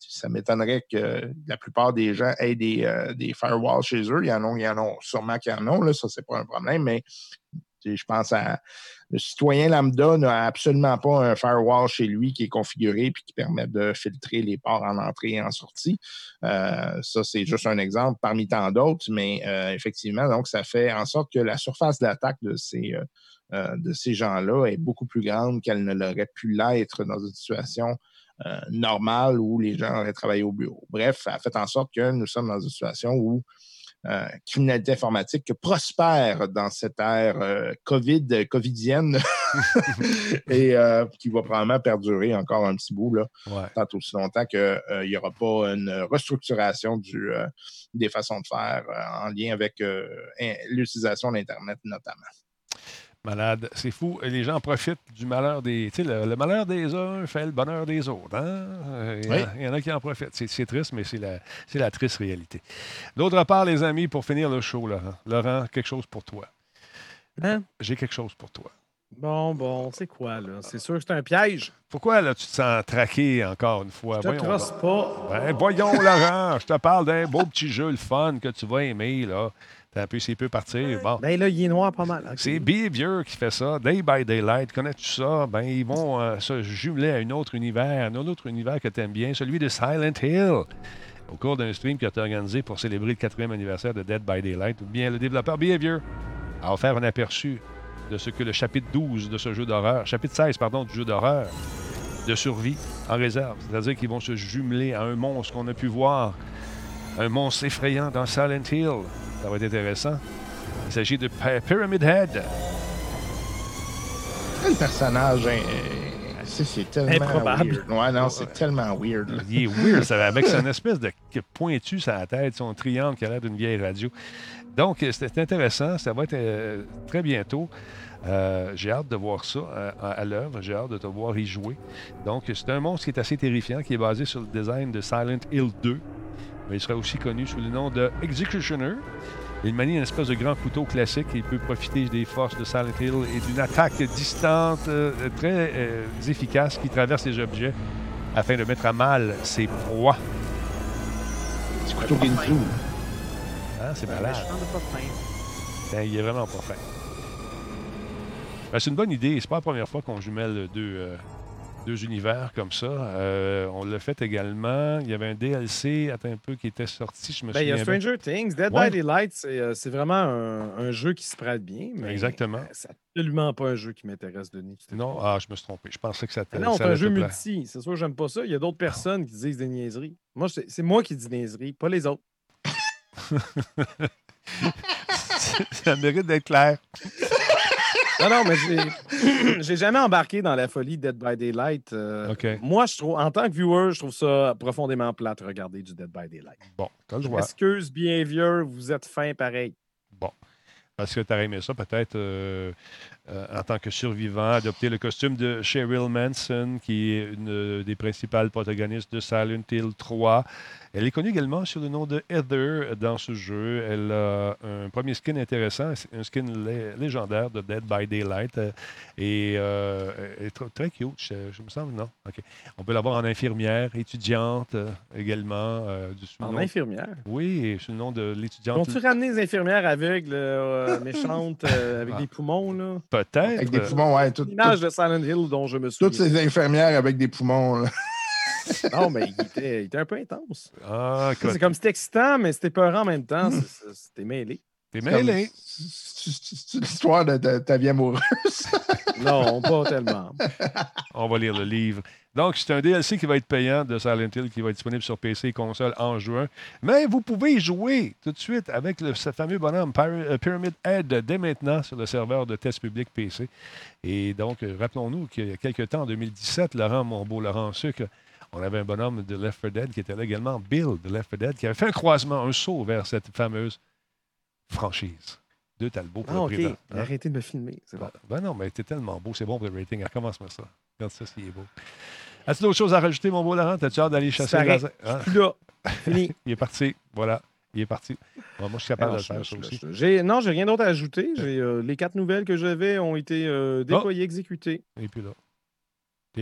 ça m'étonnerait que la plupart des gens aient des, euh, des firewalls chez eux. Il y en a, il y en a sûrement qu'il y en a, là, ça, c'est pas un problème, mais je pense à le citoyen lambda n'a absolument pas un firewall chez lui qui est configuré puis qui permet de filtrer les ports en entrée et en sortie. Euh, ça, c'est juste un exemple parmi tant d'autres, mais euh, effectivement, donc, ça fait en sorte que la surface d'attaque de ces, euh, ces gens-là est beaucoup plus grande qu'elle ne l'aurait pu l'être dans une situation normale où les gens auraient travaillé au bureau. Bref, ça fait en sorte que nous sommes dans une situation où euh, criminalité informatique prospère dans cette ère euh, COVID, covidienne et euh, qui va probablement perdurer encore un petit bout, là, Ouais. tant aussi longtemps qu'il n'y aura pas une restructuration du, euh, des façons de faire euh, en lien avec euh, l'utilisation d'Internet notamment. Malade. C'est fou. Les gens profitent du malheur des. Tu sais, le, le malheur des uns fait le bonheur des autres. hein? Euh, Il y, en- Oui. il y en a qui en profitent. C'est, triste, mais c'est la, c'est la triste réalité. D'autre part, les amis, pour finir le show, Laurent, Laurent, quelque chose pour toi. Hein? J'ai quelque chose pour toi. Bon, bon, c'est quoi, là? C'est sûr que c'est un piège. Pourquoi là, tu te sens traqué encore une fois? Je te Voyons trosse donc. pas. Ben, voyons, Laurent, je te parle d'un beau petit jeu, le fun, que tu vas aimer. Là. T'as un peu, s'il peut partir. Bon. Ben là, il est noir pas mal. C'est Behavior qui fait ça, Day by Daylight. Connais-tu ça? Ben, ils vont euh, se jumeler à un autre univers, un autre univers que tu aimes bien, celui de Silent Hill. Au cours d'un stream qui a été organisé pour célébrer le quatrième anniversaire de Dead by Daylight, ou bien le développeur Behavior a offert un aperçu de ce que le chapitre 12 de ce jeu d'horreur, chapitre 16, pardon, du jeu d'horreur de survie en réserve. C'est-à-dire qu'ils vont se jumeler à un monstre qu'on a pu voir, un monstre effrayant dans Silent Hill. Ça va être intéressant. Il s'agit de Py- Pyramid Head. Quel personnage hein, C'est c'est tellement Improbable. weird. Ouais, non, c'est tellement weird. là. Il est weird, ça, avec son espèce de pointu sur la tête, son triangle qui a l'air d'une vieille radio. Donc, euh, c'était intéressant. Ça va être euh, très bientôt. Euh, J'ai hâte de voir ça euh, à, à l'œuvre. J'ai hâte de te voir y jouer. Donc, c'est un monstre qui est assez terrifiant, qui est basé sur le design de Silent Hill 2. Mais il sera aussi connu sous le nom de Executioner. Il manie une espèce de grand couteau classique. Il peut profiter des forces de Silent Hill et d'une attaque distante euh, très euh, efficace qui traverse les objets afin de mettre à mal ses proies. Petit couteau Ginsu. Hein, c'est malade. Ben, il est vraiment pas fin. Ben, c'est une bonne idée. C'est pas la première fois qu'on jumelle deux, euh, deux univers comme ça. Euh, on l'a fait également. Il y avait un DLC, attends un peu, qui était sorti. Je me Ben, il y a souviens bien. Stranger Things. Dead Ouais. by Daylight, c'est euh, c'est vraiment un, un jeu qui se prête bien. Mais Exactement. euh, C'est absolument pas un jeu qui m'intéresse, Denis. Non, ah, je me suis trompé. Je pensais que ça Ah non, c'est un jeu multi. C'est sûr j'aime pas ça. Il y a d'autres personnes qui disent des niaiseries. Moi, c'est moi qui dis niaiseries, pas les autres. ça mérite d'être clair. Non, non, mais j'ai- j'ai jamais embarqué dans la folie Dead by Daylight. euh. Moi, je trouve, en tant que viewer, je trouve ça profondément plate regarder du Dead by Daylight. Bon, le Je droit. m'excuse, bien vieux, vous êtes fin pareil. Bon. Parce que tu aurais aimé ça, peut-être, euh, euh, en tant que survivant, adopter le costume de Cheryl Manson, qui est une des principales protagonistes de Silent Hill 3. Elle est connue également sous le nom de Heather dans ce jeu. Elle a un premier skin intéressant, un skin lé- légendaire de Dead by Daylight. euh, et euh, elle est tr- très cute, je, je me semble, non? OK. On peut l'avoir en infirmière, étudiante euh, également. euh, du sous le En nom- infirmière? Oui, sous le nom de l'étudiante. Ont-tu ramené les infirmières aveugles, euh, méchantes, euh, avec Ah. des poumons, là? Peut-être. Avec des poumons, ouais. tout- L'image tout- de Silent Hill dont je me souviens. toutes ces infirmières avec des poumons. là. Non, mais il était, il était un peu intense. Ah, C'est comme c'était excitant, mais c'était peurant en même temps. C'était mêlé. t'es mêlé. C'est l'histoire de ta, ta vie amoureuse. Non, pas tellement. On va lire le livre. Donc, c'est un DLC qui va être payant de Silent Hill qui va être disponible sur PC et console en juin. Mais vous pouvez y jouer tout de suite avec le, ce fameux bonhomme euh, Pyramid Head dès maintenant sur le serveur de test public PC. Et donc, rappelons-nous qu'il y a quelques temps, en 2017, Laurent, mon beau Laurent Sucre, on avait un bonhomme de Left 4 Dead qui était là également, Bill de Left 4 Dead, qui avait fait un croisement, un saut vers cette fameuse franchise de Talbot pour Ah, le prix hein? Arrêtez de me filmer. C'est bon. Ben non, mais t'es tellement beau, c'est bon pour le rating. Recommence-moi ça. Regarde ça, s'il est beau. As-tu d'autres choses à rajouter, mon beau Laurent? T'as-tu hâte d'aller chasser le laser? Hein? Plus là. Fini. Il est parti. Voilà. Il est parti. Bon, moi, je suis capable Alors, de faire je- ça je- aussi. Non, j'ai rien d'autre à ajouter. Euh, les quatre nouvelles que j'avais ont été euh, déployées, exécutées. Et puis là.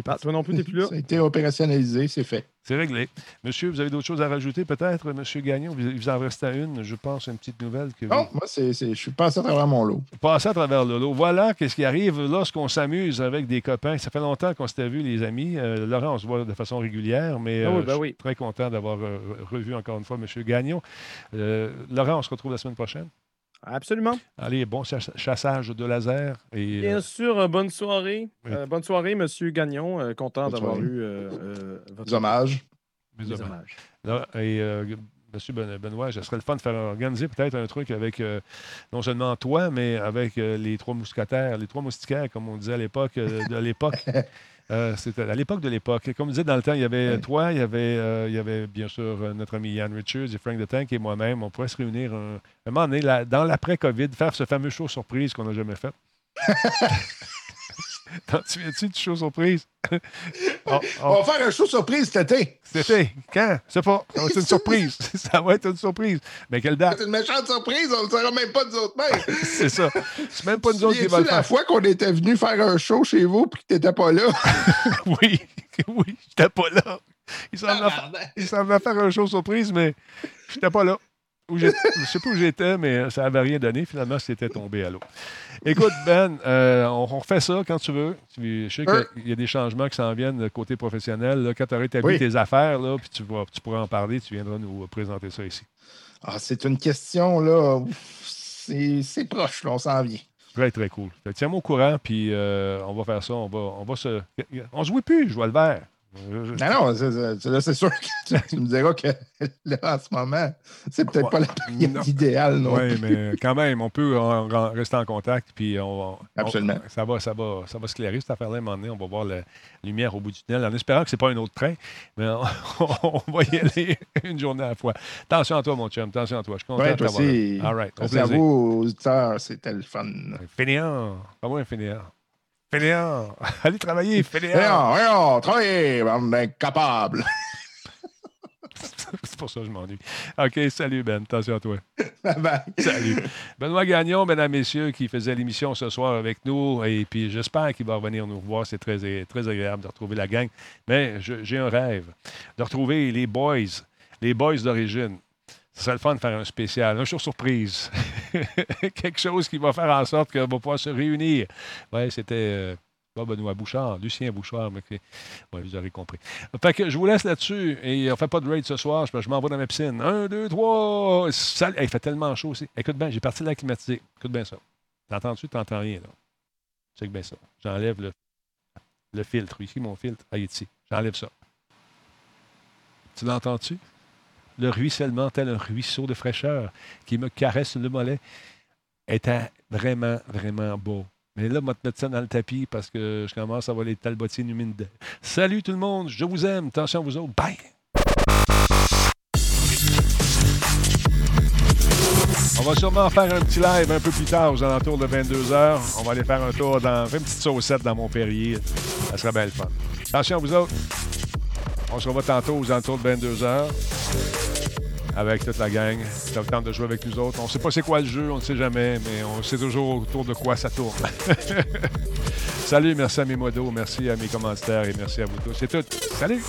Toi non plus, t'es plus là? Ça a été opérationnalisé, c'est fait. C'est réglé. Monsieur, vous avez d'autres choses à rajouter, peut-être, Monsieur Gagnon? Vous, vous en reste à une, je pense, une petite nouvelle que Non, moi, c'est, c'est- je suis passé à travers mon lot. Passez à travers le lot. Voilà qu'est-ce qui arrive lorsqu'on s'amuse avec des copains. Ça fait longtemps qu'on s'était vus, les amis. Euh, Laurent, on se voit de façon régulière, mais Ah oui, euh, ben je oui. suis très content d'avoir euh, revu encore une fois M. Gagnon. Euh, Laurent, on se retrouve la semaine prochaine. Absolument. Allez, bon chass- chassage de laser. Et, Bien euh, sûr, euh, bonne soirée. Oui. Euh, bonne soirée, Monsieur Gagnon. Euh, content d'avoir eu euh, euh, votre Des hommages. mes hommages. et euh, Monsieur Ben- Benoît, ce serait le fun de faire organiser peut-être un truc avec euh, non seulement toi, mais avec euh, les trois mousquetaires, les trois moustiquaires, comme on disait à l'époque euh, de l'époque. Euh, C'était à l'époque de l'époque. Comme on disait dans le temps, il y avait toi, il y avait, euh, il y avait bien sûr euh, notre ami Ian Richards et Frank the Tank et moi-même. On pourrait se réunir un, un moment donné, dans l'après-COVID, faire ce fameux show surprise qu'on n'a jamais fait. T'en souviens-tu du show surprise? Oh, oh. On va faire un show surprise cet été. C'était quand? Je sais pas. Ça va être une surprise. ça va être une surprise. Mais quelle date? C'est une méchante surprise, on ne le saura même pas nous autres mêmes. C'est ça. C'est même pas nous autres qui va le la faire. fois qu'on était venu faire un show chez vous et que tu n'étais pas là? Oui, oui, j'étais pas là. Il fa- il semblait faire un show surprise, mais j'étais pas là. Où Je sais pas où j'étais, mais ça n'avait rien donné. Finalement, c'était tombé à l'eau. Écoute, Ben, euh, on, on refait ça quand tu veux. Je sais qu'il y a des changements qui s'en viennent côté professionnel. là. quand tu auras établi Oui. tes affaires, là, puis tu, vas- tu pourras en parler, tu viendras nous présenter ça ici. Ah, c'est une question, là. C'est proche, là, on s'en vient. Très, très cool. Tiens-moi au courant, puis euh, on va faire ça. On va, on va se. On se plus, je vois le vert. Je- Non, non, c'est- c'est là, c'est sûr que tu me diras que là, en ce moment, c'est peut-être pas la période Non. idéale, non? Oui, mais quand même, on peut en- en rester en contact, puis on, Absolument. on- ça, va, ça, va, ça va se clairer, cette affaire-là, à un moment donné. On va voir la lumière au bout du tunnel, en espérant que ce n'est pas un autre train, mais on, on va y aller une journée à la fois. Attention à toi, mon chum, attention à toi. Je suis content de toi t'avoir aussi. là. All right, Merci à vous, auditeurs, c'était le fun. Fainéant, pas moi un fainéant. Fainéant, allez travailler, fainéant. Voyons, travaillez, bande d'incapables. C'est pour ça que je m'ennuie. OK, salut Ben, attention à toi. Bye bye. Salut. Benoît Gagnon, mesdames, messieurs, qui faisait l'émission ce soir avec nous. Et puis, j'espère qu'il va revenir nous revoir. C'est très, très agréable de retrouver la gang. Mais j'ai un rêve de retrouver les boys, les boys d'origine. Ce serait le fun de faire un spécial, un show surprise. Quelque chose qui va faire en sorte qu'on va pouvoir se réunir. Oui, c'était. euh, pas Benoît Bouchard, Lucien Bouchard, vous aurez compris. Fait que je vous laisse là-dessus et on fait pas de raid ce soir. Je, je m'en vais dans ma piscine. Un, deux, trois. Il fait tellement chaud aussi. Écoute bien, j'ai parti de la climatisée. Écoute bien ça. T'entends-tu? T'entends rien, là. Check bien ça. J'enlève le, filtre. Ici, mon filtre. Ah, ici. J'enlève ça. Tu l'entends-tu? Le ruissellement, tel un ruisseau de fraîcheur qui me caresse le mollet, était vraiment, vraiment beau. Mais là, je vais te ça dans le tapis parce que je commence à avoir les talbotiers humides. Salut tout le monde, je vous aime. Attention à vous autres. Bye! On va sûrement faire un petit live un peu plus tard, aux alentours de 22h. On va aller faire un tour dans une petite saucette dans mon Perrier. Ça serait bien le fun. Attention à vous autres. On se revoit tantôt aux alentours de 22h avec toute la gang. Ça le temps de jouer avec nous autres. On ne sait pas c'est quoi le jeu, on ne sait jamais, mais on sait toujours autour de quoi ça tourne. Salut, merci à mes modos, merci à mes commanditaires et merci à vous tous. C'est tout. Salut!